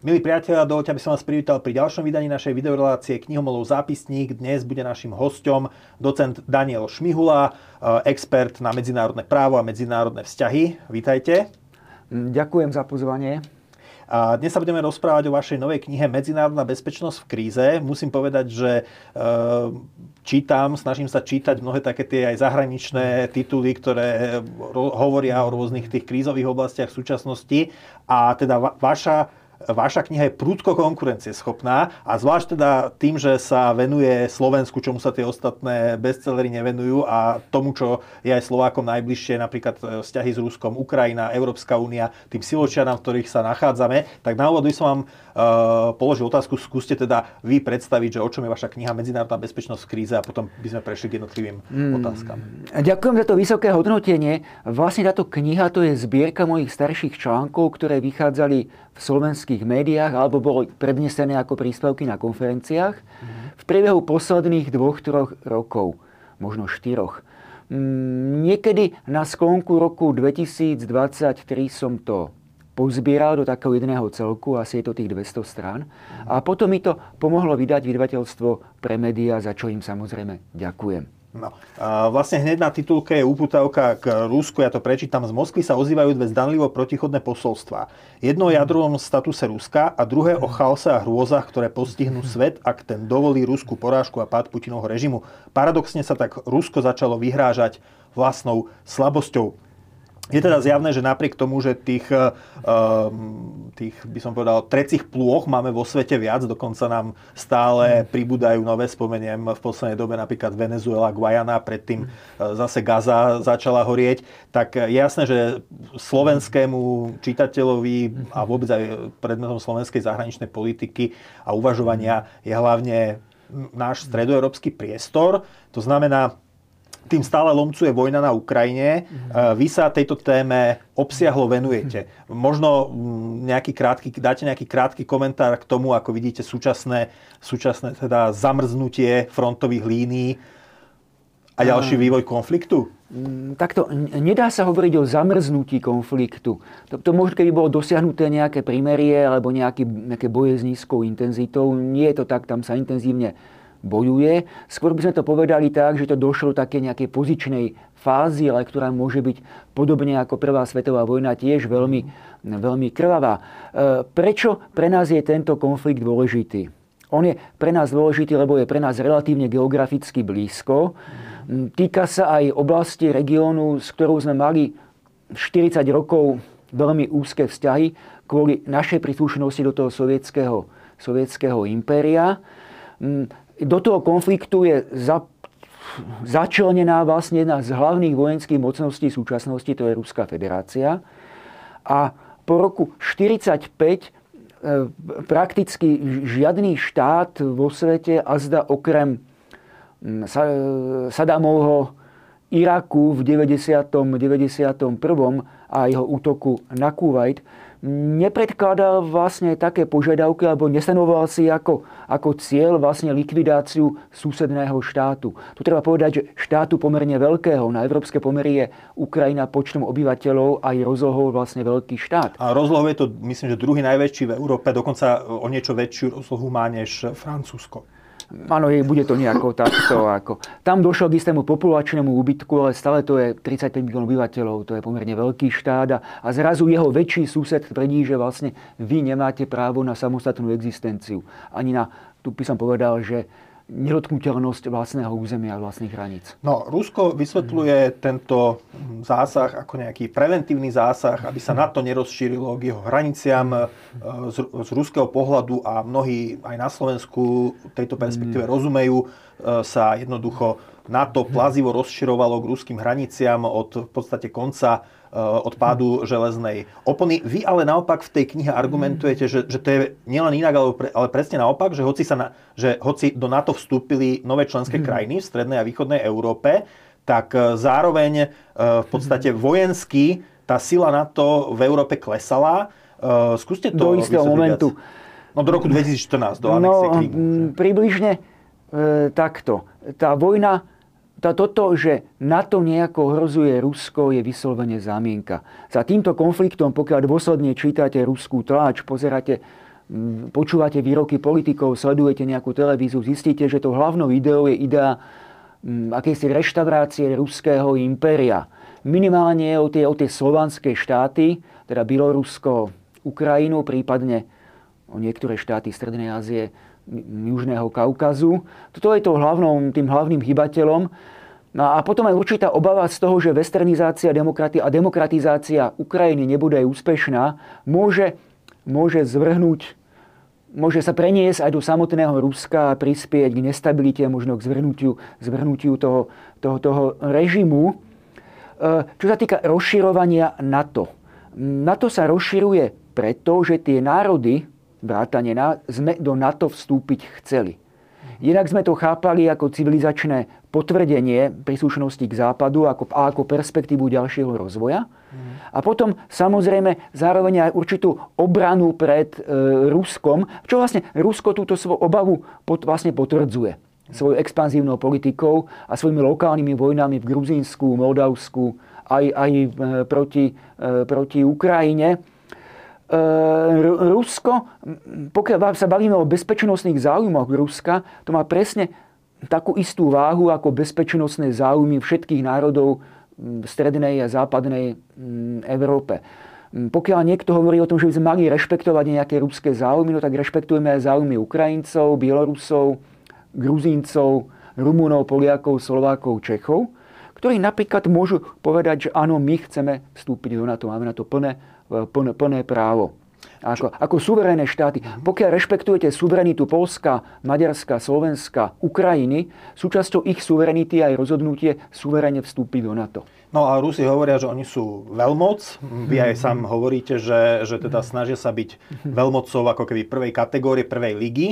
Milí priatelia, dovolte, aby som vás privítal pri ďalšom vydaní našej videorelácie Knihomolov zápisník. Dnes bude našim hostom docent Daniel Šmihula, eh, expert na medzinárodné právo a medzinárodné vzťahy. Vítajte. Ďakujem za pozvanie. A dnes sa budeme rozprávať o vašej novej knihe Medzinárodná bezpečnosť v kríze. Musím povedať, že e, čítam, snažím sa čítať mnohé také tie aj zahraničné tituly, ktoré hovoria o rôznych tých krízových oblastiach v súčasnosti. A teda va- vaša vaša kniha je prúdko konkurencieschopná a zvlášť teda tým, že sa venuje Slovensku, čomu sa tie ostatné bestsellery nevenujú a tomu, čo je aj Slovákom najbližšie, napríklad e, vzťahy s Ruskom, Ukrajina, Európska únia, tým siločiarom, v ktorých sa nachádzame, tak na úvod by som vám položil otázku, skúste teda vy predstaviť, že o čom je vaša kniha Medzinárodná bezpečnosť v kríze a potom by sme prešli k jednotlivým hmm. otázkam. Ďakujem za to vysoké hodnotenie. Vlastne táto kniha to je zbierka mojich starších článkov, ktoré vychádzali v slovenských médiách alebo boli prednesené ako príspevky na konferenciách v priebehu posledných dvoch, troch rokov, možno štyroch. Mm, niekedy na sklonku roku 2023 som to pozbieral do takého jedného celku, asi je to tých 200 strán. A potom mi to pomohlo vydať vydavateľstvo pre médiá, za čo im samozrejme ďakujem. No. Vlastne hneď na titulke je uputávka k Rusku, ja to prečítam. Z Moskvy sa ozývajú dve zdanlivo protichodné posolstva. Jedno o jadrovom statuse Ruska a druhé o chaose a hrôzach, ktoré postihnú svet, ak ten dovolí Rusku porážku a pád Putinovho režimu. Paradoxne sa tak Rusko začalo vyhrážať vlastnou slabosťou. Je teda zjavné, že napriek tomu, že tých, eh, ehm, tých by som povedal, trecích plôch máme vo svete viac, dokonca nám stále pribúdajú nové, spomeniem v poslednej dobe napríklad Venezuela, Guajana, predtým eh, zase Gaza začala horieť, tak je jasné, že slovenskému čitateľovi a vôbec aj predmetom slovenskej zahraničnej politiky a uvažovania je hlavne náš stredoeurópsky priestor. To znamená, tým stále lomcuje vojna na Ukrajine. Mm-hmm. Vy sa tejto téme obsiahlo venujete. Možno mm, nejaký krátky, dáte nejaký krátky komentár k tomu, ako vidíte súčasné, súčasné teda zamrznutie frontových línií a ďalší vývoj konfliktu? Mm, takto, nedá sa hovoriť o zamrznutí konfliktu. To, to možno, keby bolo dosiahnuté nejaké primerie alebo nejaký, nejaké boje s nízkou intenzitou. Nie je to tak, tam sa intenzívne bojuje. Skôr by sme to povedali tak, že to došlo také nejakej pozičnej fázy, ale ktorá môže byť podobne ako Prvá svetová vojna tiež veľmi, veľmi krvavá. E, prečo pre nás je tento konflikt dôležitý? On je pre nás dôležitý, lebo je pre nás relatívne geograficky blízko. Týka sa aj oblasti regiónu, s ktorou sme mali 40 rokov veľmi úzke vzťahy kvôli našej príslušnosti do toho sovietského, sovietského impéria do toho konfliktu je za, začlenená vlastne jedna z hlavných vojenských mocností súčasnosti, to je Ruská federácia. A po roku 1945 e, prakticky žiadny štát vo svete, a zda okrem Sadamovho Iraku v 90. 91. a jeho útoku na Kuwait nepredkladal vlastne také požiadavky alebo nestanoval si ako, ako cieľ vlastne likvidáciu susedného štátu. Tu treba povedať, že štátu pomerne veľkého, na európske pomery je Ukrajina počtom obyvateľov aj rozlohou vlastne veľký štát. A rozlohou je to, myslím, že druhý najväčší v Európe, dokonca o niečo väčšiu rozlohu má než Francúzsko. Áno, bude to nejako takto. Ako. Tam došlo k istému populačnému úbytku, ale stále to je 35 miliónov obyvateľov, to je pomerne veľký štát a, a zrazu jeho väčší sused tvrdí, že vlastne vy nemáte právo na samostatnú existenciu. Ani na, tu by som povedal, že nedotknutelnosť vlastného územia a vlastných hraníc. No, Rusko vysvetľuje tento zásah ako nejaký preventívny zásah, aby sa NATO nerozšírilo k jeho hraniciam e, z, z ruského pohľadu a mnohí aj na Slovensku tejto perspektíve mm. rozumejú, e, sa jednoducho NATO plazivo rozširovalo k ruským hraniciam od v podstate konca Eh, od pádu železnej opony. Vy ale naopak v tej knihe argumentujete, že, že to je nielen inak, ale, pre, ale presne naopak, že hoci, sa na, že hoci do NATO vstúpili nové členské hmm. krajiny v strednej a východnej Európe, tak eh, zároveň eh, v podstate vojensky tá sila NATO v Európe klesala. Skúste to Do istého momentu. No do roku 2014, do anexie no, Krymu. Približne e, takto. Tá vojna tá, toto, že NATO nejako ohrozuje Rusko, je vyslovene zámienka. Za týmto konfliktom, pokiaľ dôsledne čítate ruskú tlač, pozeráte, počúvate výroky politikov, sledujete nejakú televíziu, zistíte, že to hlavnou ideou je idea akejsi reštaurácie ruského impéria. Minimálne o tie, o tie slovanské štáty, teda Bielorusko, Ukrajinu, prípadne o niektoré štáty Strednej Ázie, Južného Kaukazu. Toto je to hlavnou, tým hlavným hybateľom. No a potom aj určitá obava z toho, že westernizácia demokrati- a demokratizácia Ukrajiny nebude úspešná, môže, môže zvrhnúť môže sa preniesť aj do samotného Ruska a prispieť k nestabilite, možno k zvrhnutiu, zvrhnutiu toho, toho, toho režimu. E, čo sa týka rozširovania NATO. NATO sa rozširuje preto, že tie národy, vrátane sme do NATO vstúpiť chceli. Inak sme to chápali ako civilizačné potvrdenie príslušnosti k západu ako, a ako perspektívu ďalšieho rozvoja. A potom samozrejme zároveň aj určitú obranu pred e, Ruskom, čo vlastne Rusko túto svoju obavu pot, vlastne potvrdzuje svojou expanzívnou politikou a svojimi lokálnymi vojnami v Gruzínsku, Moldavsku, aj, aj e, proti, e, proti Ukrajine. Rusko, pokiaľ sa bavíme o bezpečnostných záujmoch Ruska, to má presne takú istú váhu ako bezpečnostné záujmy všetkých národov v strednej a západnej Európe. Pokiaľ niekto hovorí o tom, že by sme mali rešpektovať nejaké ruské záujmy, no tak rešpektujeme aj záujmy Ukrajincov, Bielorusov, Gruzíncov, Rumunov, Poliakov, Slovákov, Čechov, ktorí napríklad môžu povedať, že áno, my chceme vstúpiť do NATO, máme na to plné plné, plné právo. Ako, ako suverénne štáty. Pokiaľ rešpektujete suverenitu Polska, Maďarska, Slovenska, Ukrajiny, súčasťou ich suverenity aj rozhodnutie suverene vstúpiť do NATO. No a Rusi hovoria, že oni sú veľmoc. Vy aj sám hovoríte, že, že teda snažia sa byť veľmocou ako keby prvej kategórie, prvej ligy.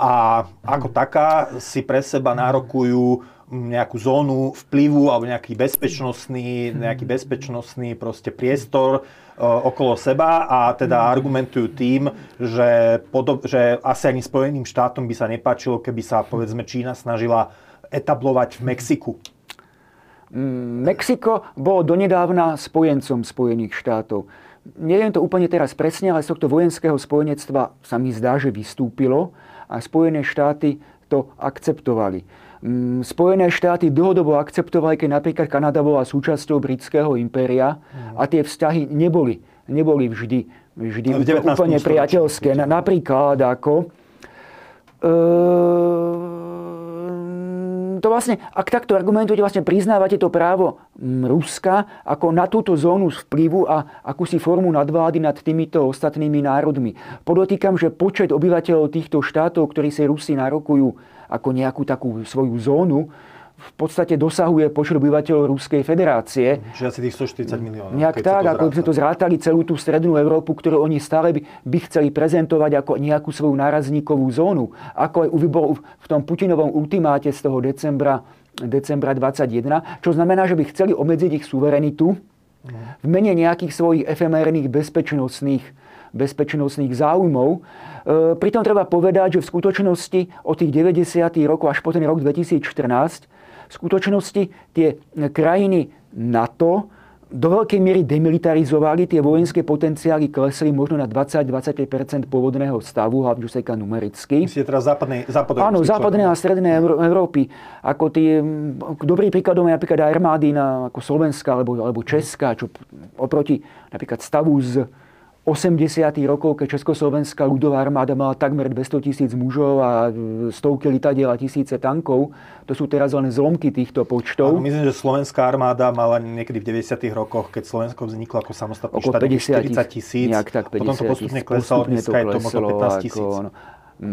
A ako taká si pre seba nárokujú nejakú zónu vplyvu alebo nejaký bezpečnostný, nejaký bezpečnostný proste priestor okolo seba a teda argumentujú tým, že, podob, že asi ani Spojeným štátom by sa nepáčilo, keby sa povedzme Čína snažila etablovať v Mexiku. Mm, Mexiko bolo donedávna spojencom Spojených štátov. Neviem to úplne teraz presne, ale z tohto vojenského spojenectva sa mi zdá, že vystúpilo a Spojené štáty to akceptovali. Mm, Spojené štáty dlhodobo akceptovali, keď napríklad Kanada bola súčasťou britského impéria a tie vzťahy neboli, neboli vždy, vždy úplne priateľské. Napríklad ako e, to vlastne, ak takto argumentujete, vlastne priznávate to právo mm, Ruska ako na túto zónu vplyvu a akúsi formu nadvlády nad týmito ostatnými národmi. Podotýkam, že počet obyvateľov týchto štátov, ktorí si Rusi narokujú ako nejakú takú svoju zónu, v podstate dosahuje počet obyvateľov Ruskej federácie. Čiže asi tých 140 miliónov. Nejak tak, ako by sme to zrátali celú tú strednú Európu, ktorú oni stále by, by chceli prezentovať ako nejakú svoju nárazníkovú zónu. Ako aj bol v tom Putinovom ultimáte z toho decembra, decembra 21, čo znamená, že by chceli obmedziť ich suverenitu v mene nejakých svojich efemérnych bezpečnostných, bezpečnostných záujmov. E, pritom treba povedať, že v skutočnosti od tých 90. rokov až po ten rok 2014 v skutočnosti tie krajiny NATO do veľkej miery demilitarizovali, tie vojenské potenciály klesli možno na 20-25% pôvodného stavu, hlavne čo sa týka numericky. Myslíte teraz západnej, západnej Áno, západnej a strednej Európy. Ako tie, dobrý príkladom je napríklad armády na, ako Slovenska alebo, alebo Česká, čo oproti napríklad stavu z 80. rokov, keď Československá ľudová armáda mala takmer 200 tisíc mužov a stovky litadiel a tisíce tankov, to sú teraz len zlomky týchto počtov. Áno, myslím, že slovenská armáda mala niekedy v 90. rokoch, keď Slovensko vzniklo ako samostatný štát, 40 tisíc. tak 50 Potom to postupne klesalo, dneska je to možno 15 tisíc. Ako, no,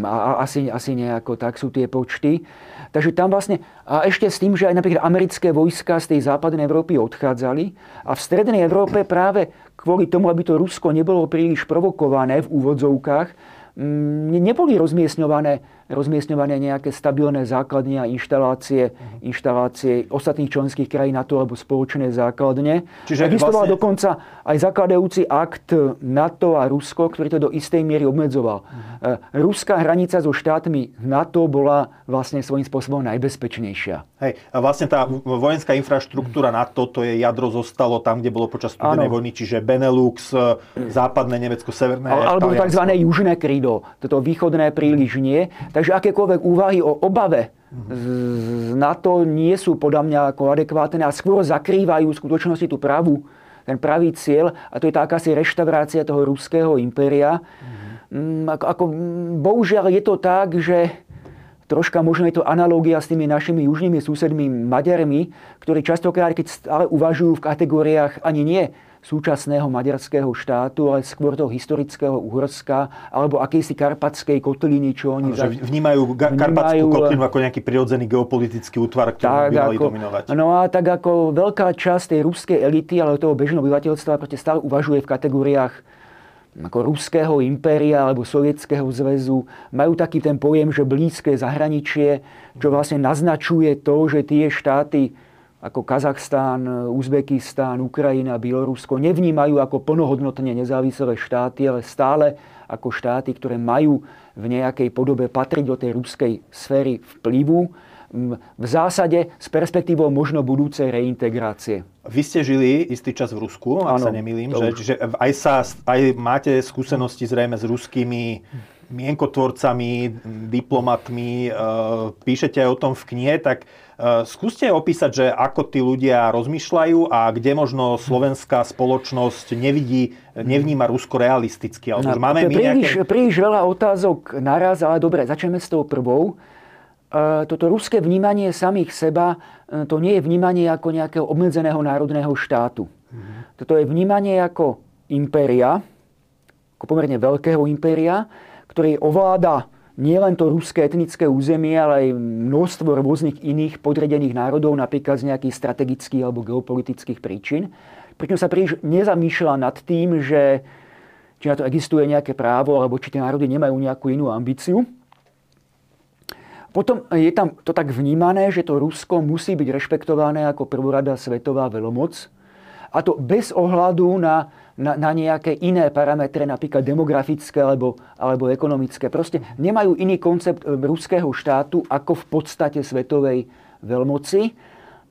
a asi, asi nejako tak sú tie počty. Takže tam vlastne, a ešte s tým, že aj napríklad americké vojska z tej západnej Európy odchádzali a v strednej Európe práve kvôli tomu, aby to Rusko nebolo príliš provokované v úvodzovkách, mm, neboli rozmiestňované rozmiestňované nejaké stabilné základne a inštalácie, uh-huh. inštalácie ostatných členských krajín NATO alebo spoločné základne. Čiže Existoval vlastne... dokonca aj zakladajúci akt NATO a Rusko, ktorý to do istej miery obmedzoval. Uh-huh. Ruská hranica so štátmi NATO bola vlastne svojím spôsobom najbezpečnejšia. Hej, a vlastne tá vojenská infraštruktúra NATO, to je jadro zostalo tam, kde bolo počas studenej vojny, čiže Benelux, západné Nemecko, severné Alebo tzv. južné krídlo. Toto východné príliš nie. Takže akékoľvek úvahy o obave z NATO nie sú podľa mňa ako adekvátne a skôr zakrývajú v skutočnosti tú pravú, ten pravý cieľ a to je tá akási reštaurácia toho ruského impéria. Mm-hmm. Ako, ako, bohužiaľ je to tak, že troška možno je to analogia s tými našimi južnými susedmi Maďarmi, ktorí častokrát, keď stále uvažujú v kategóriách ani nie súčasného maďarského štátu, ale skôr toho historického Uhorska alebo akejsi karpatskej kotliny, čo oni... Že vnímajú, vnímajú karpatskú kotlinu ako nejaký prirodzený geopolitický útvar, ktorý by mali ako, dominovať. No a tak ako veľká časť tej ruskej elity, ale toho bežného obyvateľstva stále uvažuje v kategóriách ako ruského impéria alebo sovietského zväzu, majú taký ten pojem, že blízke zahraničie, čo vlastne naznačuje to, že tie štáty ako Kazachstán, Uzbekistán, Ukrajina, Bielorusko nevnímajú ako plnohodnotne nezávislé štáty, ale stále ako štáty, ktoré majú v nejakej podobe patriť do tej ruskej sféry vplyvu, v zásade s perspektívou možno budúcej reintegrácie. Vy ste žili istý čas v Rusku, ak ano, sa nemýlim, že, že aj, sa, aj máte skúsenosti zrejme s ruskými mienkotvorcami, diplomatmi, píšete aj o tom v knihe, tak Eh, skúste opísať, že ako tí ľudia rozmýšľajú a kde možno slovenská spoločnosť nevidí, nevníma Rusko realisticky. no, máme príliš, nejaké... príliš veľa otázok naraz, ale dobre, začneme s tou prvou. Eh, toto ruské vnímanie samých seba, to nie je vnímanie ako nejakého obmedzeného národného štátu. Mhm. Toto je vnímanie ako impéria, ako pomerne veľkého impéria, ktorý ovláda len to ruské etnické územie, ale aj množstvo rôznych iných podredených národov, napríklad z nejakých strategických alebo geopolitických príčin. Pričom sa príliš nezamýšľa nad tým, že či na to existuje nejaké právo, alebo či tie národy nemajú nejakú inú ambíciu. Potom je tam to tak vnímané, že to Rusko musí byť rešpektované ako prvorada svetová veľomoc. A to bez ohľadu na na, na nejaké iné parametre, napríklad demografické alebo, alebo ekonomické. Proste nemajú iný koncept e, ruského štátu ako v podstate svetovej veľmoci.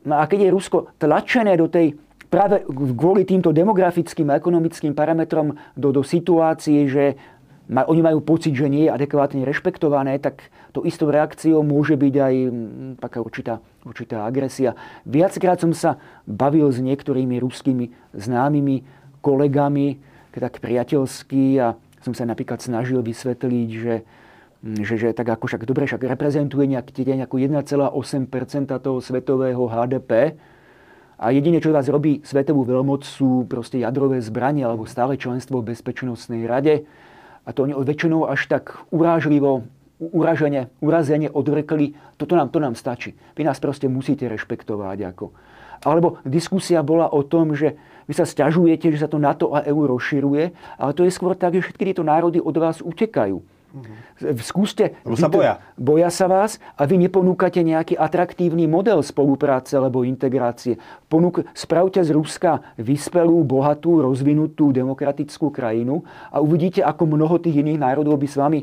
No a keď je Rusko tlačené do tej práve kvôli týmto demografickým a ekonomickým parametrom do, do situácie, že ma, oni majú pocit, že nie je adekvátne rešpektované, tak to istou reakciou môže byť aj taká určitá, určitá agresia. Viackrát som sa bavil s niektorými ruskými známymi kolegami, tak priateľský a som sa napríklad snažil vysvetliť, že, že, že tak ako však dobre, však reprezentuje nejak, nejakú 1,8% toho svetového HDP a jediné, čo vás robí svetovú veľmoc, sú proste jadrové zbranie alebo stále členstvo v Bezpečnostnej rade. A to oni väčšinou až tak urážlivo, uražene, urazene odrekli, toto nám, to nám stačí. Vy nás proste musíte rešpektovať. Ako. Alebo diskusia bola o tom, že vy sa stiažujete, že sa to NATO a EU rozširuje, ale to je skôr tak, že všetky tieto národy od vás utekajú. Mm-hmm. Skúste... sa boja. Boja sa vás a vy neponúkate nejaký atraktívny model spolupráce alebo integrácie. Ponúk, spravte z Ruska vyspelú, bohatú, rozvinutú demokratickú krajinu a uvidíte, ako mnoho tých iných národov by s vami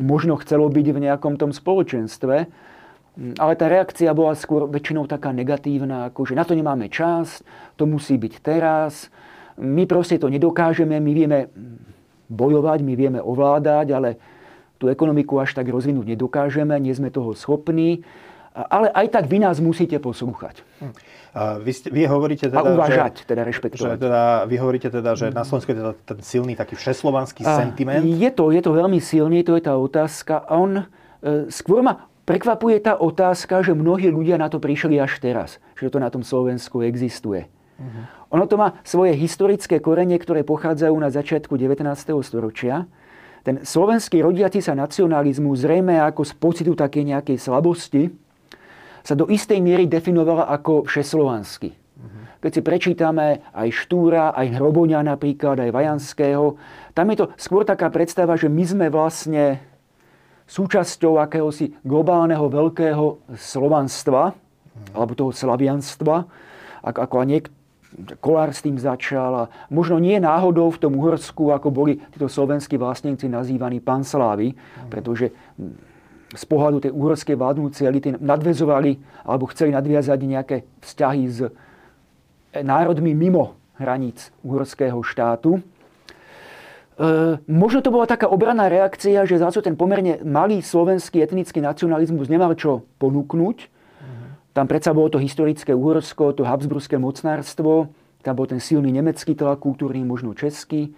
možno chcelo byť v nejakom tom spoločenstve. Mm, ale tá reakcia bola skôr väčšinou taká negatívna, ako že na to nemáme čas, to musí byť teraz, my proste to nedokážeme, my vieme bojovať, my vieme ovládať, ale tú ekonomiku až tak rozvinúť nedokážeme, nie sme toho schopní, ale aj tak vy nás musíte poslúchať. Hm. vy, ste, vy hovoríte teda, a uvažať, že, teda rešpektovať. Že teda, vy hovoríte teda, že na Slovensku je teda ten silný taký všeslovanský a sentiment. Je to, je to veľmi silný, to je tá otázka. On e, skôr ma Prekvapuje tá otázka, že mnohí ľudia na to prišli až teraz, že to na tom Slovensku existuje. Uh-huh. Ono to má svoje historické korenie, ktoré pochádzajú na začiatku 19. storočia. Ten slovenský rodiaci sa nacionalizmus zrejme ako z pocitu také nejakej slabosti sa do istej miery definovala ako všeslovanský. Uh-huh. Keď si prečítame aj Štúra, aj Hroboňa napríklad, aj Vajanského, tam je to skôr taká predstava, že my sme vlastne súčasťou akéhosi globálneho veľkého slovanstva, alebo toho slavianstva, ako, a niek- Kolár s tým začal a možno nie náhodou v tom Uhorsku, ako boli títo slovenskí vlastníci nazývaní panslávy, pretože z pohľadu tej uhorskej vládnúcej elity nadvezovali alebo chceli nadviazať nejaké vzťahy s národmi mimo hraníc uhorského štátu. E, možno to bola taká obranná reakcia, že zase ten pomerne malý slovenský etnický nacionalizmus nemal čo ponúknuť tam predsa bolo to historické Uhorsko, to Habsburské mocnárstvo, tam bol ten silný nemecký tlak, kultúrny, možno český.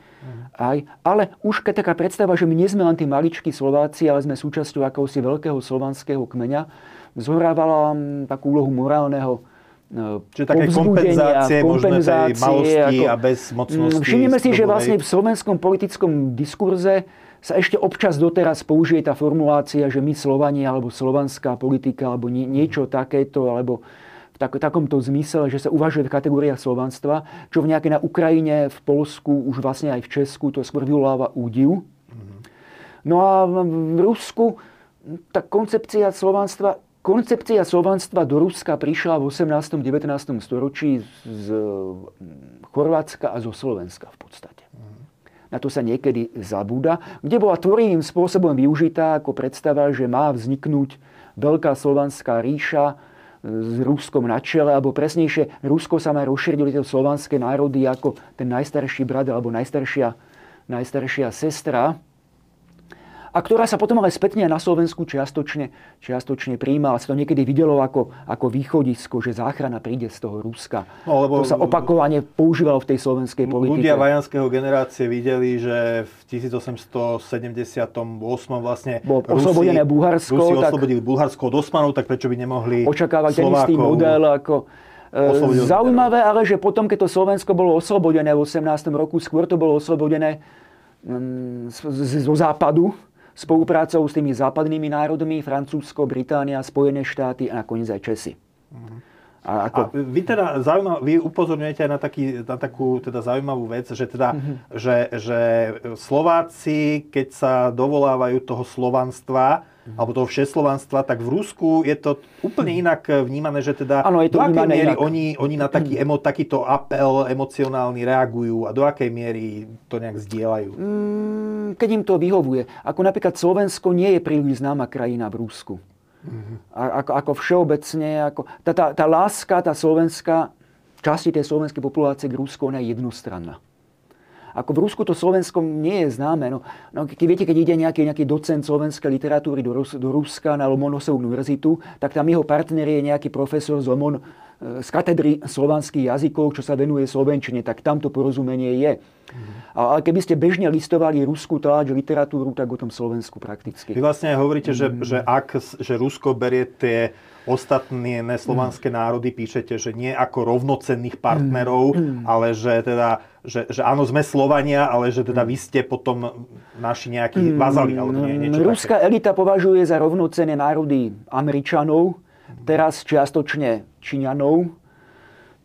Aj. Ale už keď taká predstava, že my nie sme len tí maličkí Slováci, ale sme súčasťou akéhosi veľkého slovanského kmeňa, zhorávala mm, takú úlohu morálneho Čiže také kompenzácie, kompenzácie možné tej malosti ako, a bezmocnosti. Všimneme si, že vlastne v slovenskom politickom diskurze sa ešte občas doteraz použije tá formulácia, že my Slovania alebo slovanská politika alebo nie, niečo takéto, alebo v tak, takomto zmysle, že sa uvažuje v kategóriách slovanstva, čo v nejaké na Ukrajine, v Polsku, už vlastne aj v Česku to skôr vyvoláva údiv. No a v Rusku tá koncepcia slovanstva Koncepcia slovanstva do Ruska prišla v 18. 19. storočí z Chorvátska a zo Slovenska v podstate na to sa niekedy zabúda, kde bola tvorivým spôsobom využitá ako predstava, že má vzniknúť veľká slovanská ríša s Ruskom na čele, alebo presnejšie, Rusko sa má rozšíriť tieto slovanské národy ako ten najstarší brat alebo najstaršia, najstaršia sestra a ktorá sa potom ale spätne na Slovensku čiastočne, čiastočne príjma. Sa to niekedy videlo ako, ako východisko, že záchrana príde z toho Ruska. No, lebo to sa opakovane používalo v tej slovenskej politike. Ľudia vajanského generácie videli, že v 1878 vlastne Bolo oslobodené Bulharsko. Rusi tak oslobodili Bulharsko od Osmanov, tak prečo by nemohli Očakávať ten istý model ako e, Zaujímavé ale, že potom, keď to Slovensko bolo oslobodené v 18. roku, skôr to bolo oslobodené mm, zo západu, spoluprácou s tými západnými národmi, Francúzsko, Británia, Spojené štáty a nakoniec aj Česi. A, ako... a vy teda zaujímav, vy upozorňujete aj na, taký, na takú teda zaujímavú vec, že, teda, mm-hmm. že, že Slováci, keď sa dovolávajú toho slovanstva, mm-hmm. Alebo toho všeslovanstva, tak v Rusku je to úplne mhm. inak vnímané, že teda ano, je to do akej miery oni, oni na taký mhm. emo, takýto apel emocionálny reagujú a do akej miery to nejak zdieľajú? Mm, keď im to vyhovuje. Ako napríklad Slovensko nie je príliš známa krajina v Rusku. Mm-hmm. Ako, ako všeobecne, ako, tá, tá, tá láska, tá slovenská, časti tej slovenskej populácie k Rusku, ona je jednostranná. Ako v Rusku to Slovensko nie je známe. No, no keď viete, keď ide nejaký, nejaký docent slovenskej literatúry do, Rus, do Ruska na Lomonosovú univerzitu, tak tam jeho partner je nejaký profesor z, Lomon, e, z katedry slovanských jazykov, čo sa venuje slovenčine, tak tam to porozumenie je. Ale keby ste bežne listovali ruskú tlač, literatúru, tak o tom Slovensku prakticky. Vy vlastne hovoríte, že, mm. že ak že Rusko berie tie ostatné slovanské mm. národy, píšete, že nie ako rovnocenných partnerov, mm. ale že teda, že, že áno, sme Slovania, ale že teda vy ste potom naši nejakí mm. vazali, alebo nie, niečo Ruská také. elita považuje za rovnocenné národy Američanov, teraz čiastočne Číňanov.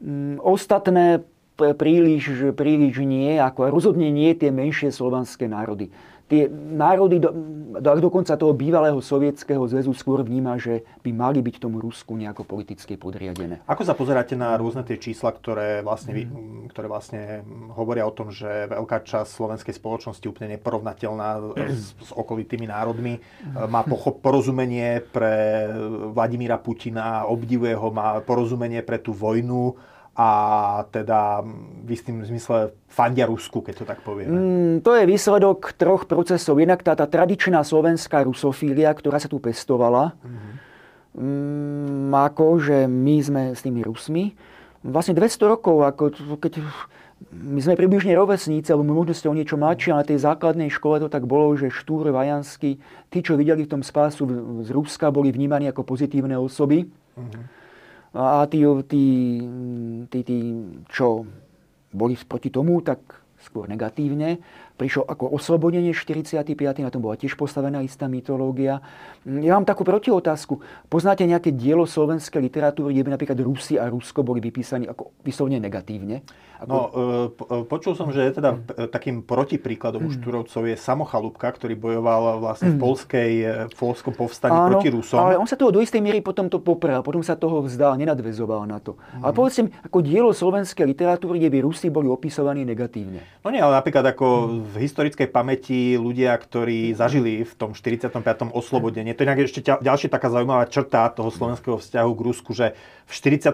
Mm, ostatné príliš, príliš nie, ako rozhodne nie tie menšie slovanské národy. Tie národy do, do, dokonca toho bývalého sovietského zväzu skôr vníma, že by mali byť tomu Rusku nejako politicky podriadené. Ako sa pozeráte na rôzne tie čísla, ktoré vlastne, mm. ktoré vlastne hovoria o tom, že veľká časť slovenskej spoločnosti úplne neporovnateľná s, s okolitými národmi má pochop, porozumenie pre Vladimíra Putina, obdivuje ho, má porozumenie pre tú vojnu, a teda v istým zmysle fandia Rusku, keď to tak povieme. Mm, to je výsledok troch procesov. Jednak tá, tá tradičná slovenská rusofília, ktorá sa tu pestovala, mm-hmm. mm, ako že my sme s tými Rusmi. Vlastne 200 rokov, ako keď my sme približne rovesníci, alebo možno ste o niečo mladší, ale na tej základnej škole to tak bolo, že Štúr, Vajanský, tí, čo videli v tom spásu z Ruska, boli vnímaní ako pozitívne osoby. Mm-hmm a tí, tí, tí, tí čo boli proti tomu, tak skôr negatívne. Prišlo ako oslobodenie 45. Na tom bola tiež postavená istá mytológia. Ja mám takú protiotázku. Poznáte nejaké dielo slovenskej literatúry, kde by napríklad Rusi a Rusko boli vypísaní ako vyslovne negatívne? Ako... No, e, počul som, že teda takým protipríkladom mm. Štúrovcov je Samochalúbka, ktorý bojoval vlastne v mm. polskej, v polskom povstaní Áno, proti Rusom. ale on sa toho do istej miery potom to poprel, potom sa toho vzdal, nenadvezoval na to. Mm. Ale povedzte mi, ako dielo slovenskej literatúry, kde by Rusi boli opisovaní negatívne. No nie, ale napríklad ako mm. V historickej pamäti ľudia, ktorí zažili v tom 45. oslobodenie, to je ešte ďalšia taká zaujímavá črta toho slovenského vzťahu k Rusku, že v 45.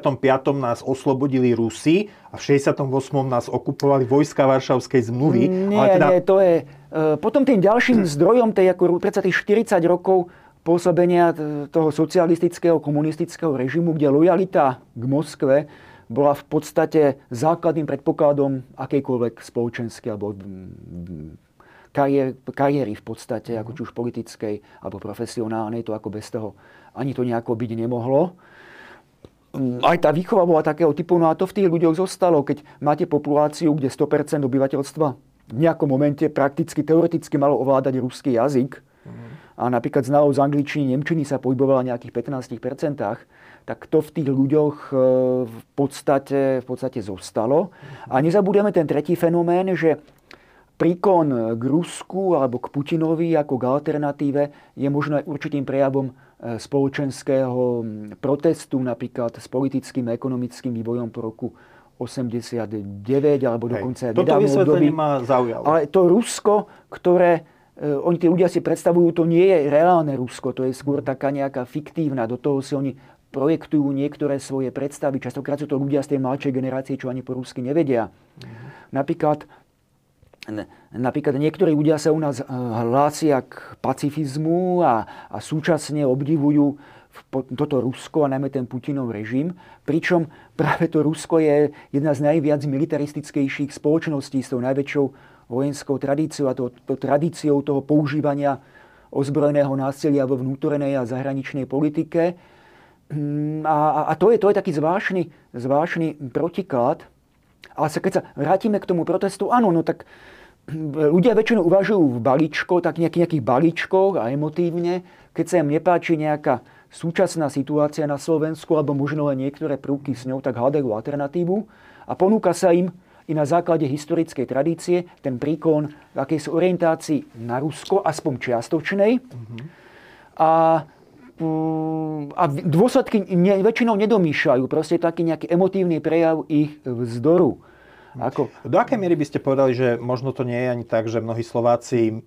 nás oslobodili Rusi a v 68. nás okupovali vojska Varšavskej zmluvy. Nie, ale teda... nie, to je... E, potom tým ďalším zdrojom tej, ako predsa tých 40 rokov pôsobenia toho socialistického, komunistického režimu, kde lojalita k Moskve bola v podstate základným predpokladom akejkoľvek spoločenskej alebo kariéry, kariéry v podstate, ako či už politickej alebo profesionálnej, to ako bez toho ani to nejako byť nemohlo. Mm, aj tá výchova bola takého typu, no a to v tých ľuďoch zostalo, keď máte populáciu, kde 100% obyvateľstva v nejakom momente prakticky, teoreticky malo ovládať ruský jazyk. A napríklad znalo z angličtiny, nemčiny sa pohybovala nejakých 15%, tak to v tých ľuďoch e, v podstate, v podstate zostalo. A nezabudeme ten tretí fenomén, že príkon k Rusku alebo k Putinovi ako k alternatíve je možno aj určitým prejavom E, spoločenského protestu, napríklad s politickým a ekonomickým vývojom po roku 89 alebo dokonca Hej, Toto vysvetlenie ma zaujalo. Ale to Rusko, ktoré e, oni tí ľudia si predstavujú, to nie je reálne Rusko, to je skôr taká nejaká fiktívna, do toho si oni projektujú niektoré svoje predstavy. Častokrát sú to ľudia z tej mladšej generácie, čo ani po rusky nevedia. Mhm. Napríklad Napríklad niektorí ľudia sa u nás eh, hlásia k pacifizmu a, a súčasne obdivujú toto Rusko a najmä ten Putinov režim. Pričom práve to Rusko je jedna z najviac militaristickejších spoločností s tou najväčšou vojenskou tradíciou a to, to tradíciou toho používania ozbrojeného násilia vo vnútornej a zahraničnej politike. Mm, a, a to, je, to je taký zvláštny, zvláštny protiklad. Ale keď sa vrátime k tomu protestu, áno, no tak ľudia väčšinou uvažujú v balíčkoch, tak nejakých, nejakých balíčkoch a emotívne, keď sa im nepáči nejaká súčasná situácia na Slovensku alebo možno len niektoré prúky s ňou, tak hľadajú alternatívu a ponúka sa im i na základe historickej tradície ten príklon v akejsi orientácii na Rusko, aspoň čiastočnej. Mm-hmm. A, mm, a dôsledky ne, väčšinou nedomýšľajú. Proste taký nejaký emotívny prejav ich vzdoru. Ako... Do akej miery by ste povedali, že možno to nie je ani tak, že mnohí Slováci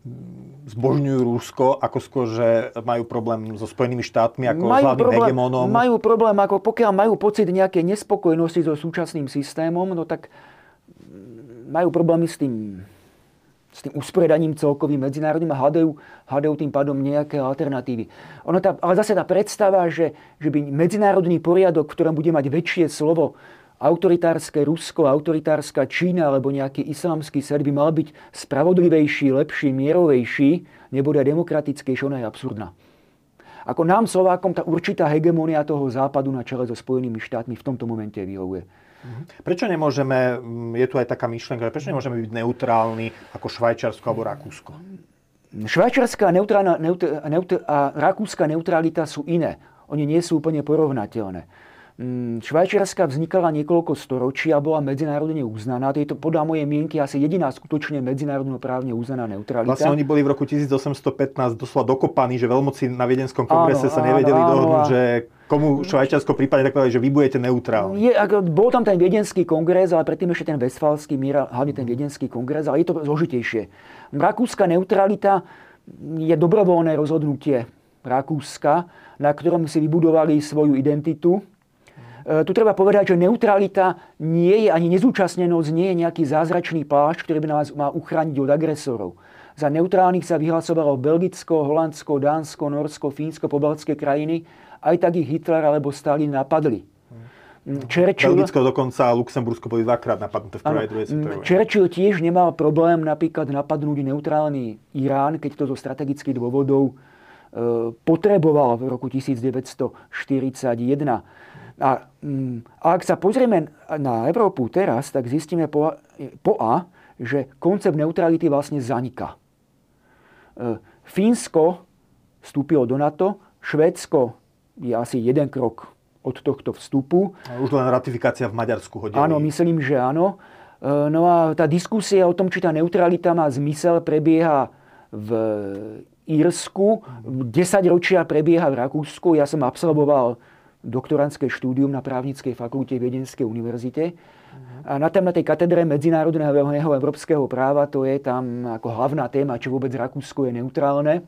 zbožňujú Rusko, ako skôr, že majú problém so Spojenými štátmi ako majú hlavným problém, hegemónom? Majú problém, ako pokiaľ majú pocit nejakej nespokojnosti so súčasným systémom, no tak majú problémy s tým s tým usporiadaním celkovým medzinárodným a hľadajú, hľadajú tým pádom nejaké alternatívy. Ono tá, ale zase tá predstava, že, že by medzinárodný poriadok, v ktorom bude mať väčšie slovo autoritárske Rusko, autoritárska Čína alebo nejaký islamský svet by mal byť spravodlivejší, lepší, mierovejší, nebude demokratickejší, ona je absurdná. Ako nám Slovákom tá určitá hegemónia toho západu na čele so Spojenými štátmi v tomto momente vyhovuje. Mhm. Prečo nemôžeme, mm, je tu aj taká myšlienka, prečo nemôžeme byť neutrálni ako Švajčiarsko alebo Rakúsko? Švajčiarská neutrálna, neutr, neutr, a rakúska neutralita sú iné. Oni nie sú úplne porovnateľné. Mm, Švajčiarska vznikala niekoľko storočí a bola medzinárodne uznaná. To je to podľa mojej mienky asi jediná skutočne medzinárodno právne uznaná neutralita. Vlastne oni boli v roku 1815 doslova dokopaní, že veľmoci na Viedenskom kongrese áno, sa nevedeli áno, dohodnúť, že komu Švajčiarsko prípadne tak povedali, že vy budete neutrálni. Je, ako, bol tam ten Viedenský kongres, ale predtým ešte ten Westfalský mír, hlavne ten Viedenský kongres, ale je to zložitejšie. Rakúska neutralita je dobrovoľné rozhodnutie Rakúska, na ktorom si vybudovali svoju identitu tu treba povedať, že neutralita nie je ani nezúčastnenosť, nie je nejaký zázračný plášť, ktorý by nás má uchrániť od agresorov. Za neutrálnych sa vyhlasovalo Belgicko, Holandsko, Dánsko, Norsko, Fínsko, pobaltské krajiny. Aj tak ich Hitler alebo Stalin napadli. Mm, Churchill, Belgicko dokonca a Luxembursko boli dvakrát napadnuté v prvej druhej svetovej Churchill tiež nemal problém napríklad napadnúť neutrálny Irán, keď to zo strategických dôvodov e, potreboval v roku 1941. A, mm, a ak sa pozrieme na Európu teraz, tak zistíme po, po A, že koncept neutrality vlastne zaniká. E, Fínsko vstúpilo do NATO, Švédsko je asi jeden krok od tohto vstupu. Už len ratifikácia v Maďarsku hodili. Áno, myslím, že áno. No a tá diskusia o tom, či tá neutralita má zmysel, prebieha v Írsku, 10 ročia prebieha v Rakúsku. Ja som absolvoval doktorantské štúdium na právnickej fakulte Viedenskej univerzite. A na, tém, na tej katedre medzinárodného európskeho práva to je tam ako hlavná téma, či vôbec Rakúsko je neutrálne.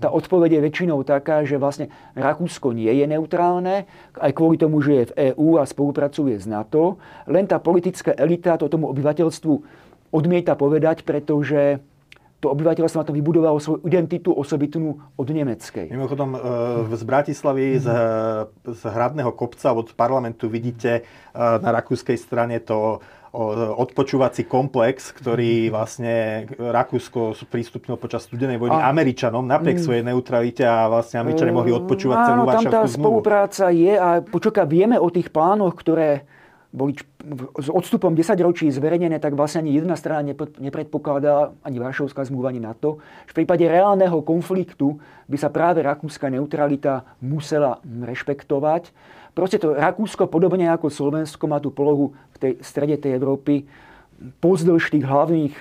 Tá odpoveď je väčšinou taká, že vlastne Rakúsko nie je neutrálne, aj kvôli tomu, že je v EÚ a spolupracuje s NATO. Len tá politická elita to tomu obyvateľstvu odmieta povedať, pretože to obyvateľstvo na to vybudovalo svoju identitu osobitnú od nemeckej. Mimochodom, e, z Bratislavy, z, z hradného kopca od parlamentu vidíte e, na rakúskej strane to odpočúvací komplex, ktorý vlastne Rakúsko prístupnil počas studenej vojny a... Američanom napriek mm. svojej neutralite a vlastne Američania mohli odpočúvať celú Áno, tam tá spolupráca je a počoka vieme o tých plánoch, ktoré boli s odstupom 10 ročí zverejnené, tak vlastne ani jedna strana nepredpokladá, ani Varšovská zmluva, ani NATO, v prípade reálneho konfliktu by sa práve rakúska neutralita musela rešpektovať. Proste to Rakúsko, podobne ako Slovensko, má tú polohu v tej strede tej Európy pozdĺž tých hlavných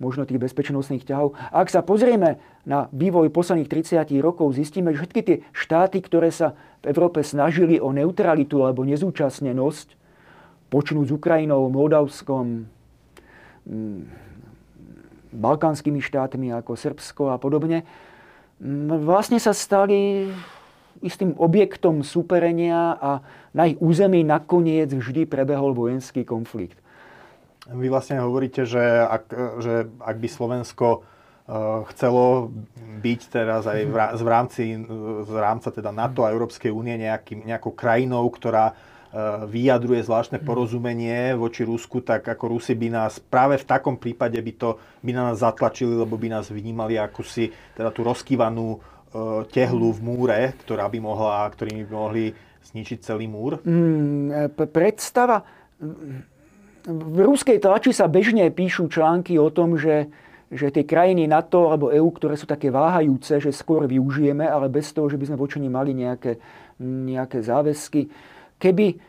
možno tých bezpečnostných ťahov. A ak sa pozrieme na vývoj posledných 30 rokov, zistíme, že všetky tie štáty, ktoré sa v Európe snažili o neutralitu alebo nezúčastnenosť, počnúť s Ukrajinou, Moldavskom, mm, balkánskymi štátmi ako Srbsko a podobne, mm, vlastne sa stali istým objektom superenia a na ich území nakoniec vždy prebehol vojenský konflikt. Vy vlastne hovoríte, že ak, že ak by Slovensko e, chcelo byť teraz aj v rámci, v rámci teda NATO a Európskej únie nejakou krajinou, ktorá vyjadruje zvláštne porozumenie voči Rusku, tak ako Rusi by nás práve v takom prípade by, to, by na nás zatlačili, lebo by nás vnímali ako si teda tú rozkývanú e, tehlu v múre, ktorá by mohla, ktorými by mohli zničiť celý múr? Mm, e, predstava... V ruskej tlači sa bežne píšu články o tom, že, že tie krajiny NATO alebo EÚ, ktoré sú také váhajúce, že skôr využijeme, ale bez toho, že by sme voči mali nejaké, nejaké záväzky keby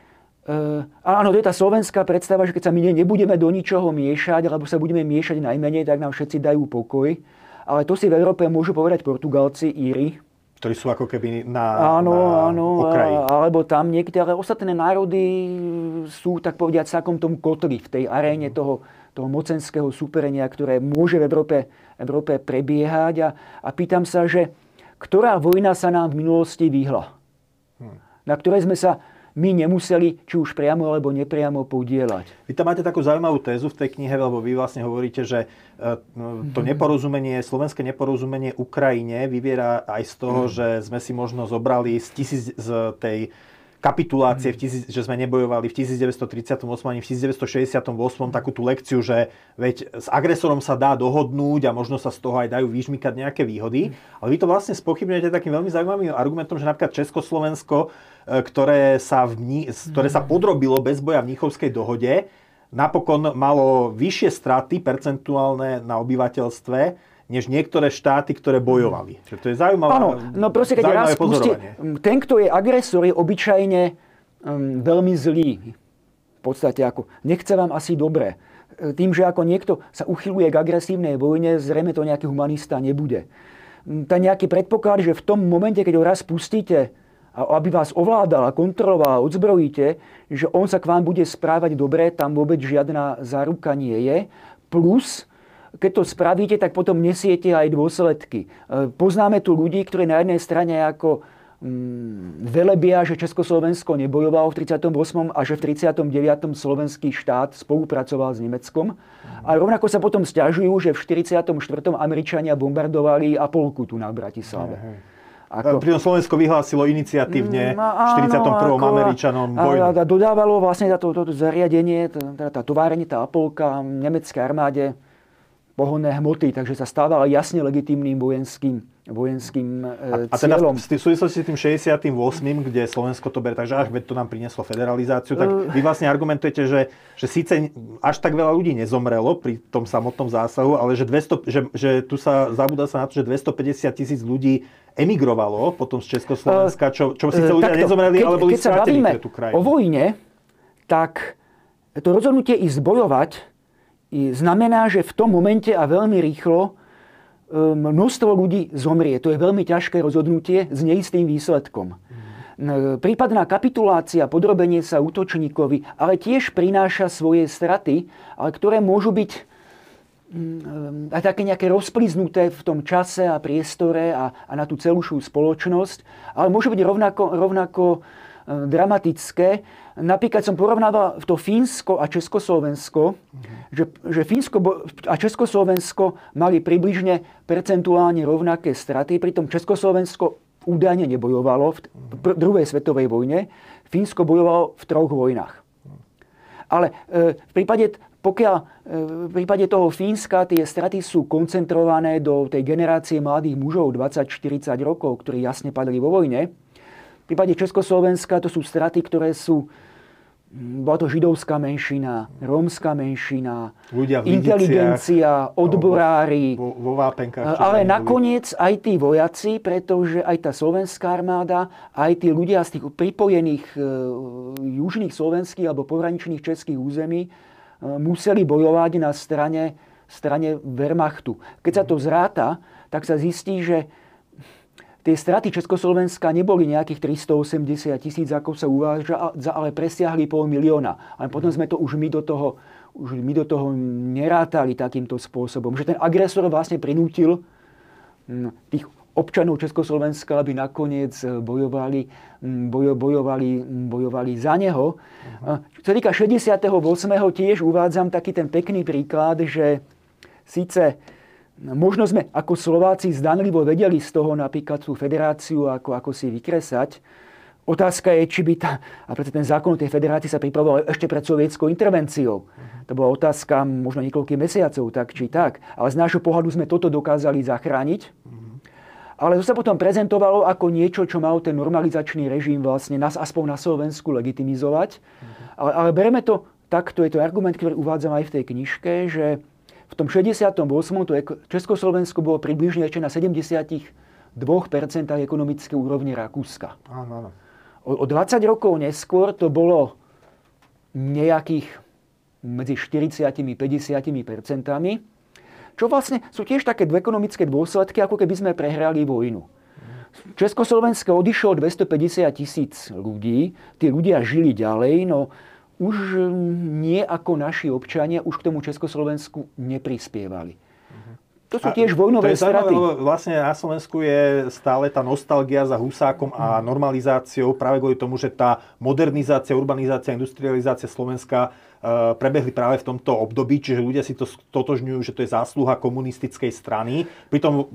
Uh, áno, to je tá slovenská predstava, že keď sa my nebudeme do ničoho miešať, alebo sa budeme miešať najmenej, tak nám všetci dajú pokoj. Ale to si v Európe môžu povedať Portugalci, Íri. Ktorí sú ako keby na, áno, na áno, okraji. Alebo tam niektoré ostatné národy sú, tak povediať, v takom tom kotli, v tej aréne mm. toho, toho mocenského superenia, ktoré môže v Európe, Európe prebiehať. A, a pýtam sa, že ktorá vojna sa nám v minulosti vyhla? Hmm. Na ktorej sme sa my nemuseli či už priamo alebo nepriamo podielať. Vy tam máte takú zaujímavú tézu v tej knihe, lebo vy vlastne hovoríte, že e, to mhm. neporozumenie, slovenské neporozumenie Ukrajine vyviera aj z toho, mm. že sme si možno zobrali z, tisíc, z tej kapitulácie, v tisíc, že sme nebojovali v 1938 ani v 1968 takú tú lekciu, že veď s agresorom sa dá dohodnúť a možno sa z toho aj dajú vyžmykať nejaké výhody. Ale vy to vlastne spochybňujete takým veľmi zaujímavým argumentom, že napríklad Československo, e, ktoré sa, v, ktoré sa podrobilo bez boja v Mnichovskej dohode, napokon malo vyššie straty percentuálne na obyvateľstve, než niektoré štáty, ktoré bojovali. Čiže to je zaujímavé. Áno, no proste, keď raz pustí, ten, kto je agresor, je obyčajne um, veľmi zlý. V podstate ako, nechce vám asi dobre. Tým, že ako niekto sa uchyluje k agresívnej vojne, zrejme to nejaký humanista nebude. Ten nejaký predpoklad, že v tom momente, keď ho raz pustíte, aby vás ovládal a kontroloval a odzbrojíte, že on sa k vám bude správať dobre, tam vôbec žiadna záruka nie je. Plus, keď to spravíte, tak potom nesiete aj dôsledky. E, poznáme tu ľudí, ktorí na jednej strane ako mm, velebia, že Československo nebojovalo v 38. a že v 39. slovenský štát spolupracoval s Nemeckom. A rovnako sa potom stiažujú, že v 44. Američania bombardovali Apolku tu na Bratislave. Ako... Pritom Slovensko vyhlásilo iniciatívne mm, v 41. Ako, Američanom vojnu. A, a dodávalo vlastne to, to, to zariadenie, tá, tá továrenie, tá Apolka nemecké armáde pohonné hmoty, takže sa stávala jasne legitimným vojenským, vojenským e, a, a teda v súvislosti s tým 68., kde Slovensko to berie, takže veď to nám prinieslo federalizáciu, tak vy vlastne argumentujete, že, že síce až tak veľa ľudí nezomrelo pri tom samotnom zásahu, ale že, 200, že, že tu sa zabúda sa na to, že 250 tisíc ľudí emigrovalo potom z Československa, čo, čo síce ľudia Takto, nezomreli, keď, ale boli keď sa bavíme o vojne, tak to rozhodnutie ísť bojovať znamená, že v tom momente a veľmi rýchlo množstvo ľudí zomrie. To je veľmi ťažké rozhodnutie s neistým výsledkom. Prípadná kapitulácia, podrobenie sa útočníkovi, ale tiež prináša svoje straty, ale ktoré môžu byť mm, aj také nejaké rozpliznuté v tom čase a priestore a, a na tú celú spoločnosť, ale môžu byť rovnako, rovnako dramatické. Napríklad som porovnával to Fínsko a Československo, mm-hmm. že, že Fínsko a Československo mali približne percentuálne rovnaké straty, pritom Československo údajne nebojovalo v pr- druhej svetovej vojne, Fínsko bojovalo v troch vojnách. Ale e, v prípade, pokiaľ e, v prípade toho Fínska tie straty sú koncentrované do tej generácie mladých mužov 20-40 rokov, ktorí jasne padli vo vojne, v prípade Československa to sú straty, ktoré sú mm, bola to židovská menšina, rómska menšina, Ľudia v inteligencia, odborári. Vo, vo vápenkách. Ale nakoniec aj tí vojaci, pretože aj tá slovenská armáda, aj tí ľudia z tých pripojených e, južných slovenských alebo pohraničných českých území e, museli bojovať na strane, strane Wehrmachtu. Keď sa to zráta, tak sa zistí, že Tie straty Československa neboli nejakých 380 tisíc, ako sa uvádza, ale presiahli pol milióna. Ale potom sme to už my do toho, už my do toho nerátali takýmto spôsobom. Že ten agresor vlastne prinútil hm, tých občanov Československa, aby nakoniec bojovali, hm, bojo, bojovali, hm, bojovali za neho. Uh-huh. Čo sa týka 68. tiež uvádzam taký ten pekný príklad, že síce Možno sme ako Slováci zdanlivo vedeli z toho napríklad tú federáciu ako, ako si vykresať. Otázka je, či by tá, a preto ten zákon o tej federácii sa pripravoval ešte pred sovietskou intervenciou. Uh-huh. To bola otázka možno niekoľkých mesiacov, tak či tak. Ale z nášho pohľadu sme toto dokázali zachrániť. Uh-huh. Ale to sa potom prezentovalo ako niečo, čo mal ten normalizačný režim vlastne nás aspoň na Slovensku legitimizovať. Uh-huh. Ale, ale bereme to takto, je to argument, ktorý uvádzam aj v tej knižke, že v tom 68. to Československo bolo približne ešte na 72% ekonomické úrovne Rakúska. Áno, áno. O, o 20 rokov neskôr to bolo nejakých medzi 40 a 50 percentami, čo vlastne sú tiež také ekonomické dôsledky, ako keby sme prehrali vojnu. Československo odišlo 250 tisíc ľudí, tí ľudia žili ďalej, no už nie ako naši občania už k tomu Československu neprispievali. To sú tiež vojnové to je straty. Vlastne na Slovensku je stále tá nostalgia za Husákom a normalizáciou práve kvôli tomu, že tá modernizácia, urbanizácia, industrializácia Slovenska e, prebehli práve v tomto období, čiže ľudia si to totožňujú, že to je zásluha komunistickej strany. Pritom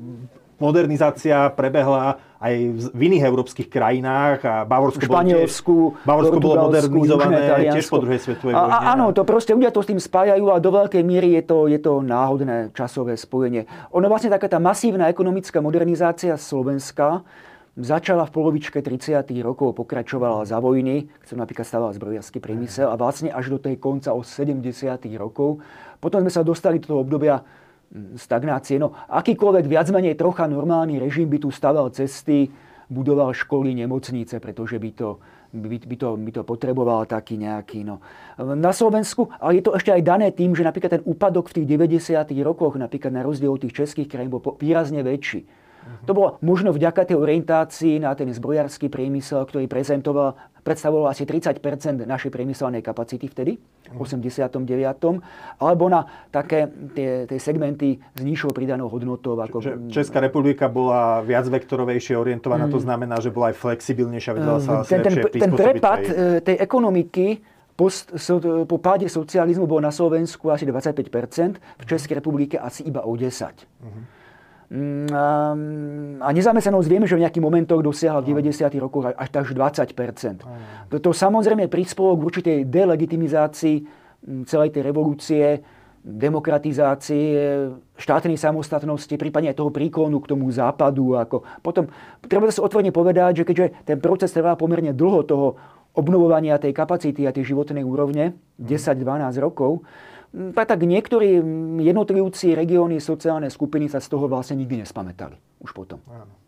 modernizácia prebehla aj v iných európskych krajinách a Bavorsko, Španielsku, bolo, tiež, Bavorsko bolo modernizované tiež po druhej svetovej vojne. A, áno, to proste ľudia to s tým spájajú a do veľkej miery je to, je to náhodné časové spojenie. Ono vlastne taká tá masívna ekonomická modernizácia Slovenska začala v polovičke 30. rokov, pokračovala za vojny, som napríklad stával zbrojársky priemysel a vlastne až do tej konca o 70. rokov. Potom sme sa dostali do toho obdobia stagnácie. No, akýkoľvek viac menej trocha normálny režim by tu staval cesty, budoval školy, nemocnice, pretože by to, by, by, to, by to potreboval taký nejaký. No. Na Slovensku, ale je to ešte aj dané tým, že napríklad ten úpadok v tých 90. rokoch, napríklad na rozdiel od tých českých krajín, bol výrazne väčší. To bolo možno vďaka tej orientácii na ten zbrojársky priemysel, ktorý prezentoval, predstavoval asi 30 našej priemyselnej kapacity vtedy, v 89. Alebo na také tie, tie segmenty s nižšou pridanou hodnotou. Ako... Česká republika bola viac vektorovejšie orientovaná, mm. to znamená, že bola aj flexibilnejšia, vedela sa ten, ten, ten prepad tej... E, tej ekonomiky Post, so, po páde socializmu bol na Slovensku asi 25%, v Českej republike asi iba o 10%. Uh-huh. Mm, a nezamestnanosť vieme, že v nejakých momentoch dosiahla v 90. rokoch až tak 20 to, samozrejme prispolo k určitej delegitimizácii mm, celej tej revolúcie, demokratizácie, štátnej samostatnosti, prípadne aj toho príklonu k tomu západu. Ako. Potom treba sa otvorene povedať, že keďže ten proces trvá pomerne dlho toho obnovovania tej kapacity a tej životnej úrovne, 10-12 rokov, tak niektorí jednotlivci, regióny, sociálne skupiny sa z toho vlastne nikdy nespamätali. Už potom. Áno.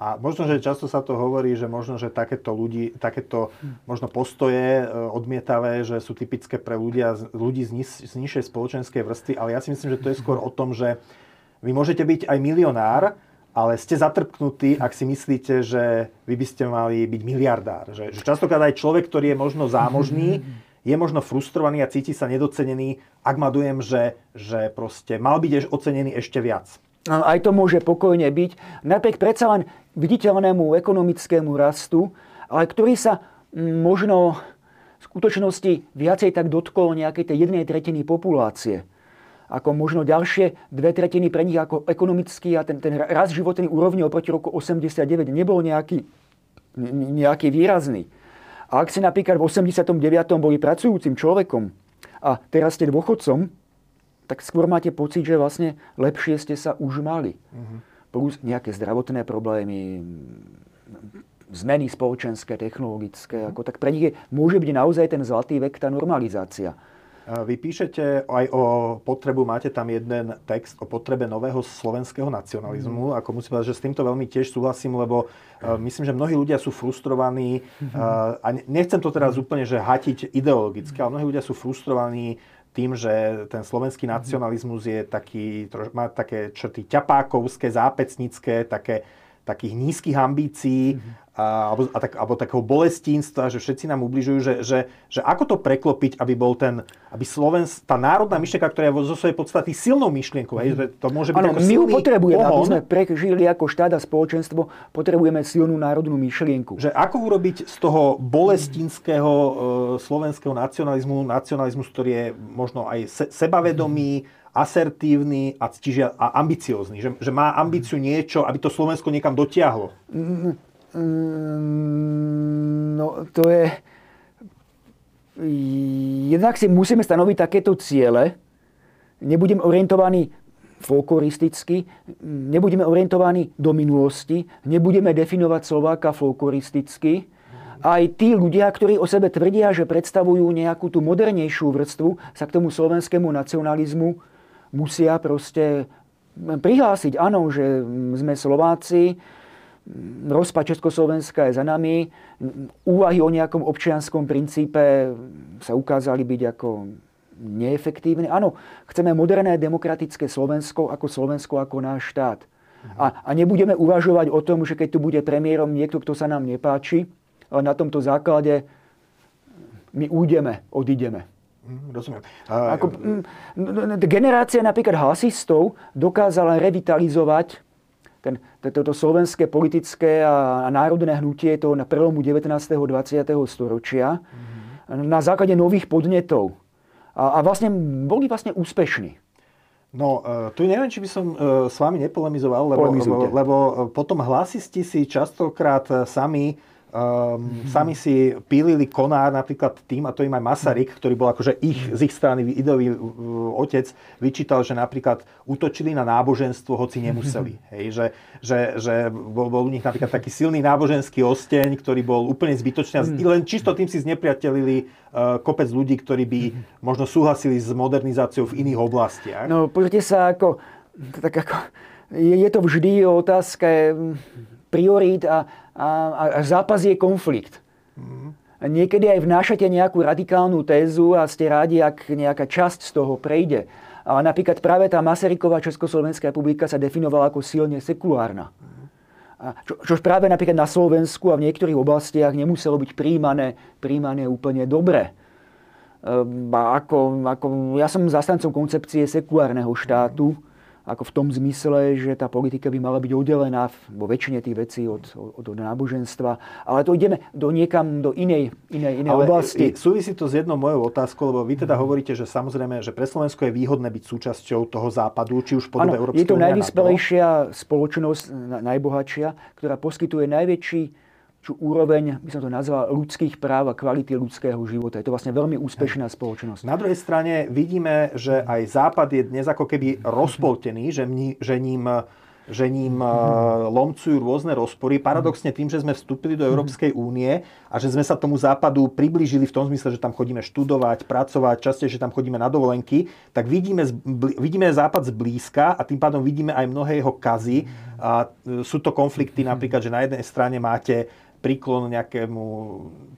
A možno, že často sa to hovorí, že možno, že takéto ľudí, takéto možno postoje e, odmietavé, že sú typické pre ľudia, ľudí z, niž, z nižšej spoločenskej vrstvy, ale ja si myslím, že to je skôr o tom, že vy môžete byť aj milionár, ale ste zatrpknutí, ak si myslíte, že vy by ste mali byť miliardár. Že, že častokrát aj človek, ktorý je možno zámožný, je možno frustrovaný a cíti sa nedocenený, ak má dojem, že, že proste mal byť ocenený ešte viac. Aj to môže pokojne byť. Napriek predsa len viditeľnému ekonomickému rastu, ale ktorý sa možno v skutočnosti viacej tak dotkol nejakej tej jednej tretiny populácie. Ako možno ďalšie dve tretiny pre nich ako ekonomický a ten, ten rast životnej úrovne oproti roku 89 nebol nejaký, nejaký výrazný. A ak ste napríklad v 89. boli pracujúcim človekom a teraz ste dôchodcom, tak skôr máte pocit, že vlastne lepšie ste sa už mali. Uh-huh plus nejaké zdravotné problémy, zmeny spoločenské, technologické, ako, tak pre nich je, môže byť naozaj ten zlatý vek, tá normalizácia. Vy píšete aj o potrebu, máte tam jeden text o potrebe nového slovenského nacionalizmu. Mm. Ako musím povedať, že s týmto veľmi tiež súhlasím, lebo uh, myslím, že mnohí ľudia sú frustrovaní uh, a nechcem to teraz úplne že hatiť ideologicky, ale mnohí ľudia sú frustrovaní tým, že ten slovenský mhm. nacionalizmus je taký, má také črty ťapákovské, zápecnické, také, takých nízkych ambícií mm-hmm a, alebo, a tak, alebo takého bolestínstva, že všetci nám ubližujú, že, že, že ako to preklopiť, aby bol ten, aby Slovens, tá národná myšlienka, ktorá je zo svojej podstaty silnou myšlienkou, hej, že to môže byť ano, ako my ju potrebujeme, pohon. aby sme prežili ako štát a spoločenstvo, potrebujeme silnú národnú myšlienku. Že ako urobiť z toho bolestinského e, slovenského nacionalizmu, nacionalizmus, ktorý je možno aj se, sebavedomý, asertívny a, čiže, a ambiciózny. Že, že má ambíciu niečo, aby to Slovensko niekam dotiahlo. Mm, no to je... Jednak si musíme stanoviť takéto ciele. Nebudem orientovaný folkloristicky, nebudeme orientovaní do minulosti, nebudeme definovať Slováka folkloristicky. Aj tí ľudia, ktorí o sebe tvrdia, že predstavujú nejakú tú modernejšiu vrstvu, sa k tomu slovenskému nacionalizmu musia proste prihlásiť. Áno, že sme Slováci, rozpad Československa je za nami. Úvahy o nejakom občianskom princípe sa ukázali byť ako neefektívne. Áno, chceme moderné demokratické Slovensko ako Slovensko ako náš štát. A, a nebudeme uvažovať o tom, že keď tu bude premiérom niekto, kto sa nám nepáči, ale na tomto základe my újdeme, odídeme. Mhm, rozumiem. A... Ako, generácia napríklad hlasistov dokázala revitalizovať ten, toto slovenské politické a národné hnutie to na prelomu 19. a 20. storočia mm-hmm. na základe nových podnetov. A, a vlastne boli vlastne úspešní. No, uh, tu neviem, či by som uh, s vami nepolemizoval, lebo, lebo, lebo potom hlasisti si častokrát sami Um. Sami si pílili konár napríklad tým, a to im aj Masaryk, ktorý bol akože ich, z ich strany ideový uh, otec, vyčítal, že napríklad útočili na náboženstvo, hoci nemuseli. Hej, že, že, že bol, bol u nich napríklad taký silný náboženský osteň, ktorý bol úplne zbytočný. Mm-hmm. Len čisto tým si znepriatelili uh, kopec ľudí, ktorí by mm-hmm. možno súhlasili s modernizáciou v iných oblastiach. No, pozrite sa, ako, tak ako, je, je to vždy otázka priorít a, a, a zápas je konflikt. Mm. Niekedy aj vnášate nejakú radikálnu tézu a ste rádi, ak nejaká časť z toho prejde. Ale napríklad práve tá Masaryková Československá republika sa definovala ako silne sekulárna. A čo, čož práve napríklad na Slovensku a v niektorých oblastiach nemuselo byť príjmané, príjmané úplne dobre. Ehm, a ako, ako, ja som zastancom koncepcie sekulárneho štátu, ako v tom zmysle, že tá politika by mala byť oddelená vo väčšine tých vecí od, od, od náboženstva. Ale to ideme do niekam, do inej, inej, inej Ale oblasti. Súvisí to s jednou mojou otázkou, lebo vy teda hovoríte, že samozrejme, že pre Slovensko je výhodné byť súčasťou toho západu, či už podobe Európskej Je to najvyspelejšia spoločnosť, najbohatšia, ktorá poskytuje najväčší čo úroveň, by som to nazval, ľudských práv a kvality ľudského života. Je to vlastne veľmi úspešná spoločnosť. Na druhej strane vidíme, že aj Západ je dnes ako keby rozpoltený, že, mni, že ním že ním lomcujú rôzne rozpory. Paradoxne tým, že sme vstúpili do Európskej únie a že sme sa tomu západu priblížili v tom zmysle, že tam chodíme študovať, pracovať, častejšie tam chodíme na dovolenky, tak vidíme, vidíme západ zblízka a tým pádom vidíme aj mnohé jeho kazy. A sú to konflikty napríklad, že na jednej strane máte príklon nejakému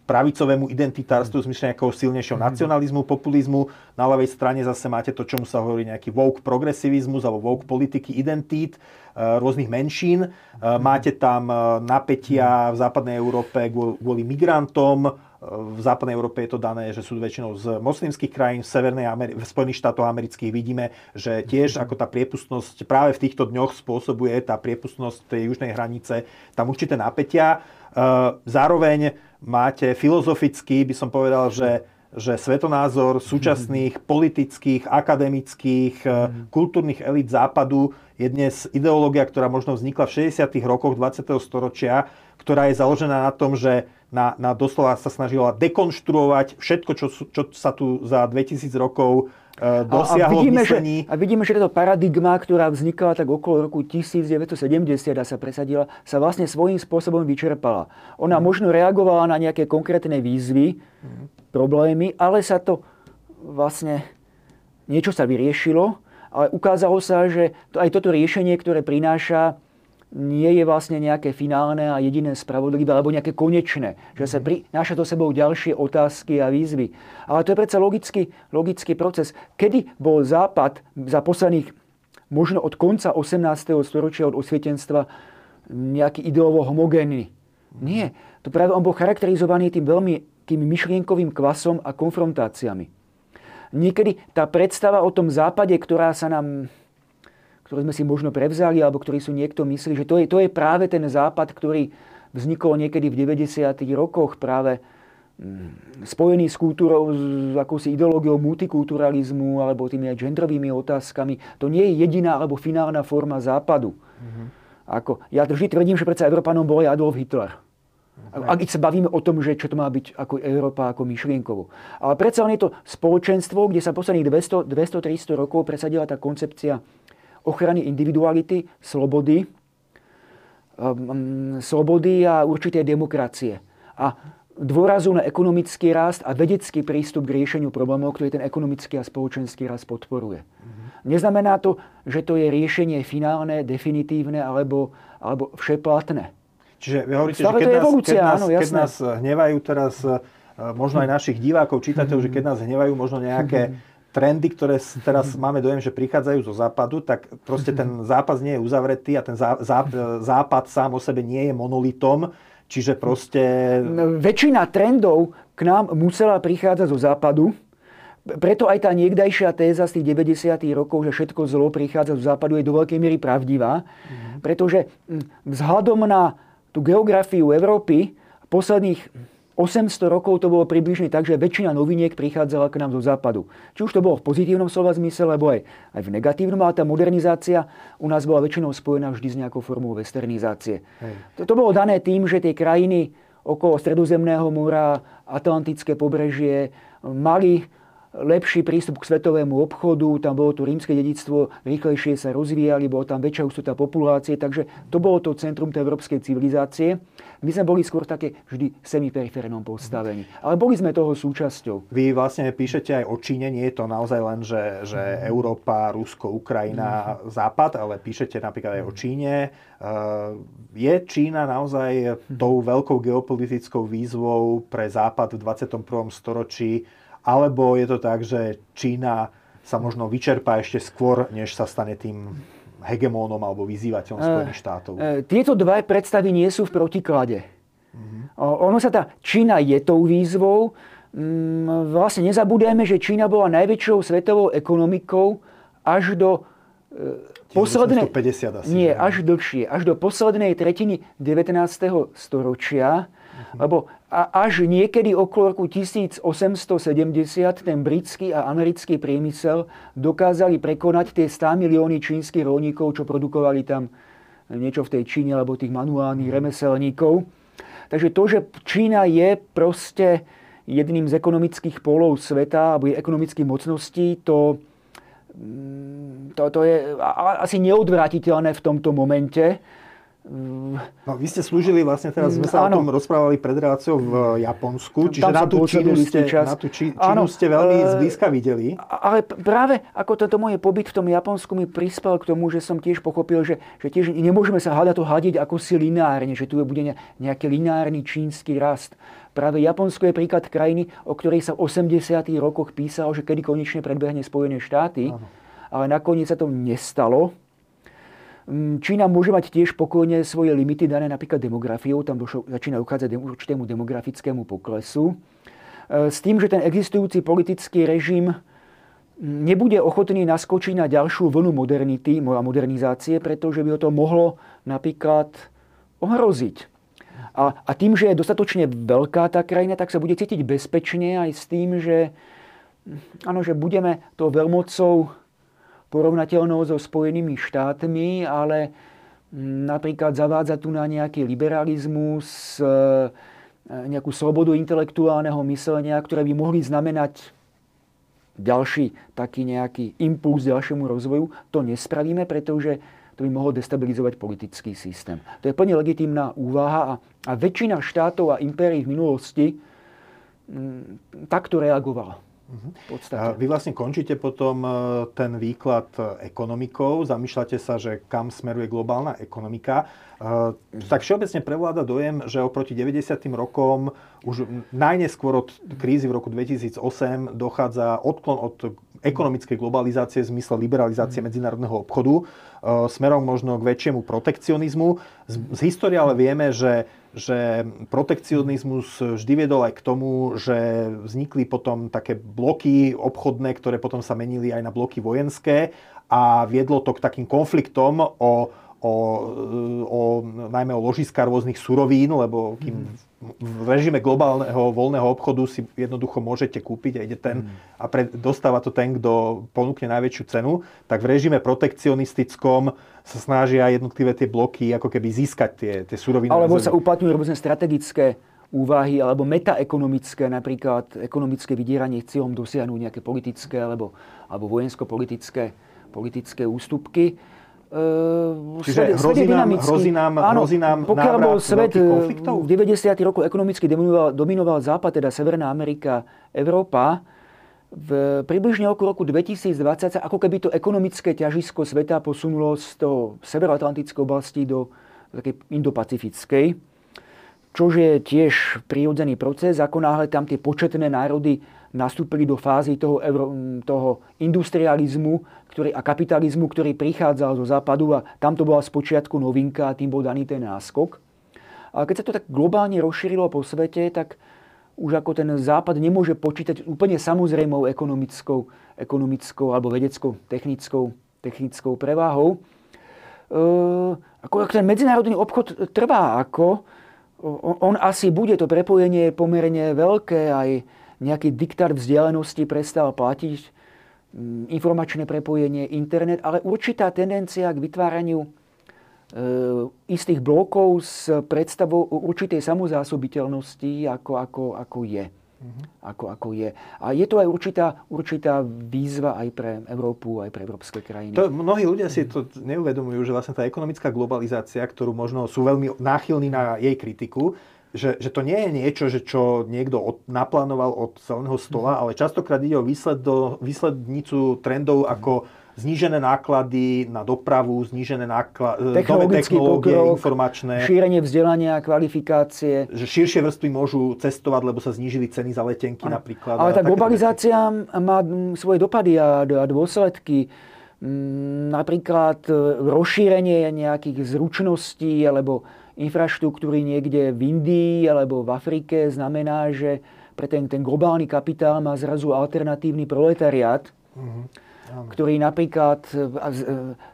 pravicovému identitárstvu v zmysle nejakého silnejšieho mhm. nacionalizmu, populizmu. Na ľavej strane zase máte to, čomu sa hovorí nejaký woke progresivizmus alebo woke politiky identít eh, rôznych menšín. Eh, mhm. Máte tam eh, napätia v západnej Európe kvôli migrantom, v západnej Európe je to dané, že sú väčšinou z moslimských krajín, v, Severnej Ameri- v Spojených štátoch amerických vidíme, že tiež ako tá priepustnosť práve v týchto dňoch spôsobuje tá priepustnosť tej južnej hranice tam určité napätia. Eh, zároveň máte filozoficky, by som povedal, že že svetonázor súčasných politických, akademických, eh, kultúrnych elít západu je dnes ideológia, ktorá možno vznikla v 60. rokoch 20. storočia, ktorá je založená na tom, že na, na doslova sa snažila dekonštruovať všetko, čo, čo sa tu za 2000 rokov dosiahlo a, a vidíme, Že, a vidíme, že táto paradigma, ktorá vznikala tak okolo roku 1970 a sa presadila, sa vlastne svojím spôsobom vyčerpala. Ona mm. možno reagovala na nejaké konkrétne výzvy, mm. problémy, ale sa to vlastne niečo sa vyriešilo, ale ukázalo sa, že to, aj toto riešenie, ktoré prináša nie je vlastne nejaké finálne a jediné spravodlivé alebo nejaké konečné. Že sa prináša to sebou ďalšie otázky a výzvy. Ale to je predsa logický, logický proces. Kedy bol Západ za posledných, možno od konca 18. storočia, od osvietenstva, nejaký ideovo homogénny? Nie. To práve on bol charakterizovaný tým veľmi tým myšlienkovým kvasom a konfrontáciami. Niekedy tá predstava o tom západe, ktorá sa nám ktoré sme si možno prevzali, alebo ktorí sú niekto myslí, že to je, to je práve ten západ, ktorý vznikol niekedy v 90. rokoch práve mm, spojený s kultúrou, s akousi ideológiou multikulturalizmu alebo tými aj genderovými otázkami. To nie je jediná alebo finálna forma západu. Mm-hmm. Ako, ja vždy tvrdím, že predsa Európanom bol aj Adolf Hitler. Ak sa bavíme o tom, že čo to má byť ako Európa, ako myšlienkovo. Ale predsa len je to spoločenstvo, kde sa posledných 200-300 rokov presadila tá koncepcia ochrany individuality, slobody, um, slobody a určité demokracie. A dôrazu na ekonomický rast a vedecký prístup k riešeniu problémov, ktorý ten ekonomický a spoločenský rast podporuje. Mm-hmm. Neznamená to, že to je riešenie finálne, definitívne alebo, alebo všeplatné. Čiže vy hovoríte, Stále že keď, evolúcia, nás, keď, nás, áno, keď nás hnevajú teraz eh, možno aj našich divákov, čitateľov, mm-hmm. že keď nás hnevajú možno nejaké mm-hmm trendy, ktoré teraz máme dojem, že prichádzajú zo západu, tak proste ten zápas nie je uzavretý a ten zá, zá, západ sám o sebe nie je monolitom, čiže proste... Väčšina trendov k nám musela prichádzať zo západu, preto aj tá niekdajšia téza z tých 90. rokov, že všetko zlo prichádza zo západu, je do veľkej miery pravdivá, mm. pretože hm, vzhľadom na tú geografiu Európy posledných 800 rokov to bolo približne tak, že väčšina noviniek prichádzala k nám zo západu. Či už to bolo v pozitívnom slova zmysle, alebo aj, aj v negatívnom, ale tá modernizácia u nás bola väčšinou spojená vždy s nejakou formou westernizácie. To, to bolo dané tým, že tie krajiny okolo Stredozemného mora, Atlantické pobrežie mali lepší prístup k svetovému obchodu, tam bolo to rímske dedictvo, rýchlejšie sa rozvíjali, bolo tam väčšia ústota populácie, takže to bolo to centrum tej európskej civilizácie. My sme boli skôr také vždy semiperiférnom postavení. Ale boli sme toho súčasťou. Vy vlastne píšete aj o Číne, nie je to naozaj len, že, že mhm. Európa, Rusko, Ukrajina, mm. Západ, ale píšete napríklad aj o Číne. Eh, je Čína naozaj mhm. tou veľkou geopolitickou výzvou pre Západ v 21. storočí alebo je to tak, že Čína sa možno vyčerpá ešte skôr, než sa stane tým hegemónom alebo vyzývateľom e, Spojených štátov? E, tieto dva predstavy nie sú v protiklade. Mm-hmm. Ono sa tá Čína je tou výzvou. Mm, vlastne nezabudujeme, že Čína bola najväčšou svetovou ekonomikou až do e, poslednej... asi. Nie, až dlhšie. Až do poslednej tretiny 19. storočia lebo až niekedy okolo roku 1870 ten britský a americký priemysel dokázali prekonať tie 100 milióny čínskych rolníkov, čo produkovali tam niečo v tej Číne, alebo tých manuálnych mhm. remeselníkov. Takže to, že Čína je proste jedným z ekonomických polov sveta, alebo je ekonomických mocností, to to, to je asi neodvratiteľné v tomto momente. No, vy ste slúžili vlastne, teraz sme sa áno. o tom rozprávali pred reláciou v Japonsku, čiže Tam na tú, Čínu ste, čas. na tú Čí, Čínu áno, ste veľmi e, zblízka videli. Ale práve ako tento môj pobyt v tom Japonsku mi prispel k tomu, že som tiež pochopil, že, že tiež nemôžeme sa hľadať to hľadiť ako si lineárne, že tu bude nejaký lineárny čínsky rast. Práve Japonsko je príklad krajiny, o ktorej sa v 80. rokoch písalo, že kedy konečne predbehne Spojené štáty, áno. ale nakoniec sa to nestalo Mm, Čína môže mať tiež pokojne svoje limity dané napríklad demografiou, tam došlo, začína uchádzať určitému demografickému poklesu. E, s tým, že ten existujúci politický režim mm, nebude ochotný naskočiť na ďalšiu vlnu modernity, modernizácie, pretože by ho to mohlo napríklad ohroziť. A, a tým, že je dostatočne veľká tá krajina, tak sa bude cítiť bezpečne aj s tým, že, áno, že budeme tou veľmocou porovnateľnou so Spojenými štátmi, ale mm, napríklad zavádza tu na nejaký liberalizmus, e, nejakú slobodu intelektuálneho myslenia, ktoré by mohli znamenať ďalší taký nejaký impuls ďalšiemu rozvoju. To nespravíme, pretože to by mohlo destabilizovať politický systém. To je plne legitímna úvaha a, a väčšina štátov a impérií v minulosti m, mm, takto reagovala. Uh-huh. Vy vlastne končíte potom e, ten výklad e, ekonomikou, zamýšľate sa, že kam smeruje globálna ekonomika. Uh, tak všeobecne prevláda dojem, že oproti 90. rokom už najneskôr od krízy v roku 2008 dochádza odklon od ekonomickej globalizácie v zmysle liberalizácie mm. medzinárodného obchodu uh, smerom možno k väčšiemu protekcionizmu. Z, z histórie ale vieme, že že protekcionizmus vždy viedol aj k tomu, že vznikli potom také bloky obchodné, ktoré potom sa menili aj na bloky vojenské a viedlo to k takým konfliktom o, o, o najmä o ložiska rôznych surovín, lebo kým mm v režime globálneho voľného obchodu si jednoducho môžete kúpiť a ide ten mm. a pre, dostáva to ten, kto ponúkne najväčšiu cenu, tak v režime protekcionistickom sa snažia jednotlivé tie bloky ako keby získať tie, tie suroviny. Alebo sa uplatňujú rôzne strategické úvahy alebo metaekonomické, napríklad ekonomické vydieranie cieľom dosiahnuť nejaké politické alebo, alebo vojensko-politické politické ústupky. Uh, Čiže hrozí nám, hrozí nám, áno, hrozí nám pokiaľ bol svet v 90. roku ekonomicky dominoval, dominoval Západ, teda Severná Amerika, Európa, v približne okolo roku 2020 sa ako keby to ekonomické ťažisko sveta posunulo z toho severoatlantickej oblasti do takej indopacifickej, čož je tiež prírodzený proces, ako náhle tam tie početné národy nastúpili do fázy toho, euro, toho industrializmu ktorý, a kapitalizmu, ktorý prichádzal zo západu a tam to bola spočiatku novinka a tým bol daný ten náskok. A keď sa to tak globálne rozšírilo po svete, tak už ako ten západ nemôže počítať úplne samozrejmou ekonomickou, ekonomickou alebo vedeckou, technickou, technickou preváhou. E, ako ten medzinárodný obchod trvá ako, on, on asi bude, to prepojenie pomerne veľké, aj nejaký diktát vzdialenosti prestal platiť, informačné prepojenie, internet, ale určitá tendencia k vytváraniu e, istých blokov s predstavou určitej samozásobiteľnosti, ako, ako, ako je. Mm-hmm. Ako, ako je. A je to aj určitá, určitá výzva aj pre Európu, aj pre európske krajiny. To, mnohí ľudia si to neuvedomujú, že vlastne tá ekonomická globalizácia, ktorú možno sú veľmi náchylní na jej kritiku, že, že to nie je niečo, že čo niekto od, naplánoval od celého stola, mm. ale častokrát ide o výsledno, výslednicu trendov mm. ako znížené náklady na dopravu, znížené náklady, e, nové technológie, pokrok, informačné. Šírenie vzdelania, kvalifikácie. Že širšie vrstvy môžu cestovať, lebo sa znížili ceny za letenky ano. napríklad. Ale tá globalizácia má svoje dopady a, dôsledky. Napríklad e, rozšírenie nejakých zručností alebo infraštruktúry niekde v Indii alebo v Afrike znamená, že pre ten, ten globálny kapitál má zrazu alternatívny proletariát, mm-hmm. ktorý napríklad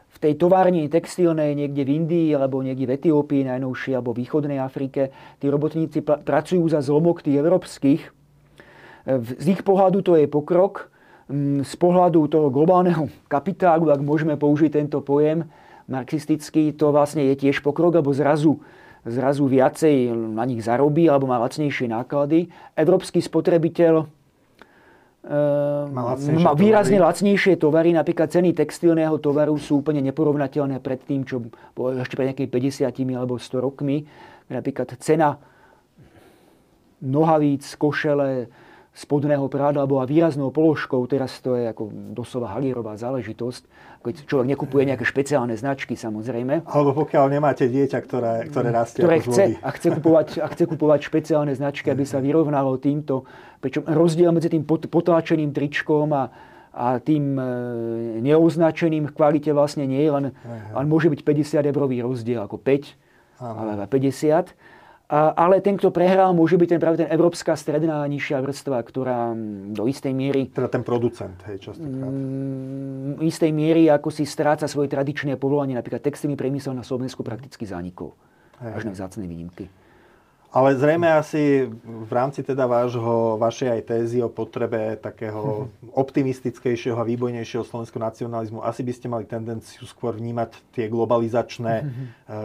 v tej továrni textilnej niekde v Indii alebo niekde v Etiópii najnovšie alebo východnej Afrike, tí robotníci pracujú za zlomok tých európskych. Z ich pohľadu to je pokrok, z pohľadu toho globálneho kapitálu, ak môžeme použiť tento pojem, marxistický, to vlastne je tiež pokrok, alebo zrazu, zrazu viacej na nich zarobí alebo má lacnejšie náklady. Európsky spotrebiteľ má, lacnejšie má výrazne tovary. lacnejšie tovary. Napríklad ceny textilného tovaru sú úplne neporovnateľné pred tým, čo bolo ešte pred nejakými 50 alebo 100 rokmi. Napríklad cena nohavíc, košele, spodného prádla bola výraznou položkou, teraz to je ako doslova halierová záležitosť. Keď človek nekupuje nejaké špeciálne značky, samozrejme. Alebo pokiaľ nemáte dieťa, ktoré, ktoré rastie ktoré chce, a chce, kupovať, a chce kupovať špeciálne značky, aby sa vyrovnalo týmto. Pričom rozdiel medzi tým potláčeným tričkom a, a tým e, neoznačeným v kvalite vlastne nie je, len, len môže byť 50 eurový rozdiel, ako 5 alebo 50. Ale ten, kto prehral, môže byť ten práve ten európska stredná nižšia vrstva, ktorá mm, do istej miery... Teda ten producent, hej, častokrát. Mm, istej miery, ako si stráca svoje tradičné povolanie. Napríklad textilný priemysel na Slovensku prakticky zanikol. Hej. Až na vzácne výnimky. Ale zrejme asi v rámci teda vášho, vašej aj tézy o potrebe takého optimistickejšieho a výbojnejšieho slovenského nacionalizmu, asi by ste mali tendenciu skôr vnímať tie globalizačné eh,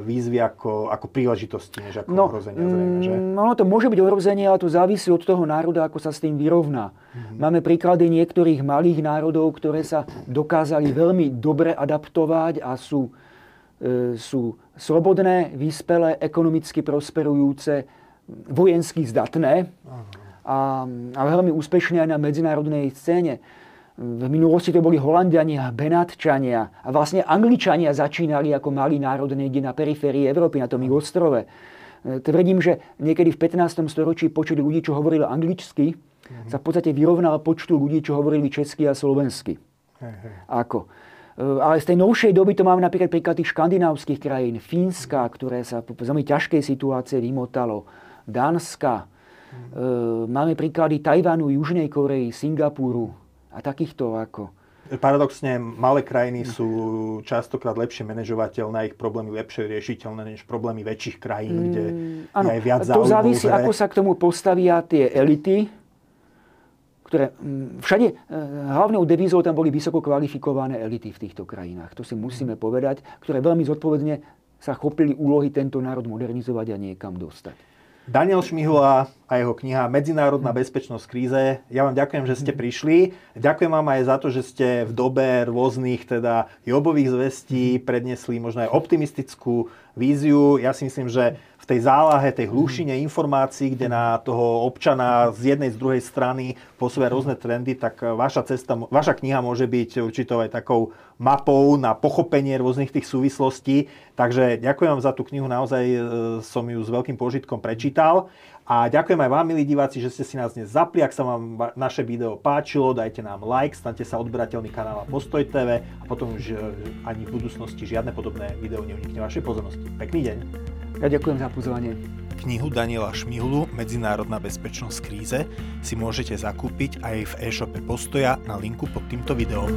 výzvy ako, ako príležitosti, než ako no, ohrozenia zrejme, že? No, to môže byť ohrozenie, ale to závisí od toho národa, ako sa s tým vyrovná. Mm-hmm. Máme príklady niektorých malých národov, ktoré sa dokázali veľmi dobre adaptovať a sú E, sú slobodné, vyspelé, ekonomicky prosperujúce, vojensky zdatné a, a veľmi úspešné aj na medzinárodnej scéne. V minulosti to boli Holandiania, Benátčania a vlastne Angličania začínali ako malý národ niekde na periférii Európy, na tom ich ostrove. E, tvrdím, že niekedy v 15. storočí počet ľudí, čo hovorili anglicky, uh-huh. sa v podstate vyrovnal počtu ľudí, čo hovorili česky a slovensky. Uh-huh. Ako? Eh, ale z tej novšej doby to máme napríklad príklad tých škandinávskych krajín, Fínska, ktoré sa po veľmi ťažkej situácie vymotalo, Dánska, mm. máme príklady Tajvanu, Južnej Koreji, Singapúru a takýchto ako. Paradoxne, malé krajiny sú častokrát lepšie manažovateľné, ich problémy lepšie riešiteľné než problémy väčších krajín, mm, kde ano, je viac To závisí, ako sa k tomu postavia tie elity, ktoré mm, všade e, hlavnou devízou tam boli vysoko kvalifikované elity v týchto krajinách. To si musíme povedať, ktoré veľmi zodpovedne sa chopili úlohy tento národ modernizovať a niekam dostať. Daniel Šmihula a jeho kniha Medzinárodná bezpečnosť v kríze. Ja vám ďakujem, že ste prišli. Ďakujem vám aj za to, že ste v dobe rôznych teda jobových zvestí prednesli možno aj optimistickú víziu. Ja si myslím, že v tej zálahe, tej hlušine informácií, kde na toho občana z jednej, z druhej strany pôsobia rôzne trendy, tak vaša, cesta, vaša kniha môže byť určitou aj takou mapou na pochopenie rôznych tých súvislostí. Takže ďakujem vám za tú knihu, naozaj e, som ju s veľkým požitkom prečítal. A ďakujem aj vám, milí diváci, že ste si nás dnes zapli. Ak sa vám naše video páčilo, dajte nám like, stante sa odberateľný kanál Postoj TV a potom už e, ani v budúcnosti žiadne podobné video neunikne vašej pozornosti. Pekný deň. Ja ďakujem za pozvanie. Knihu Daniela Šmihulu Medzinárodná bezpečnosť kríze si môžete zakúpiť aj v e-shope Postoja na linku pod týmto videom.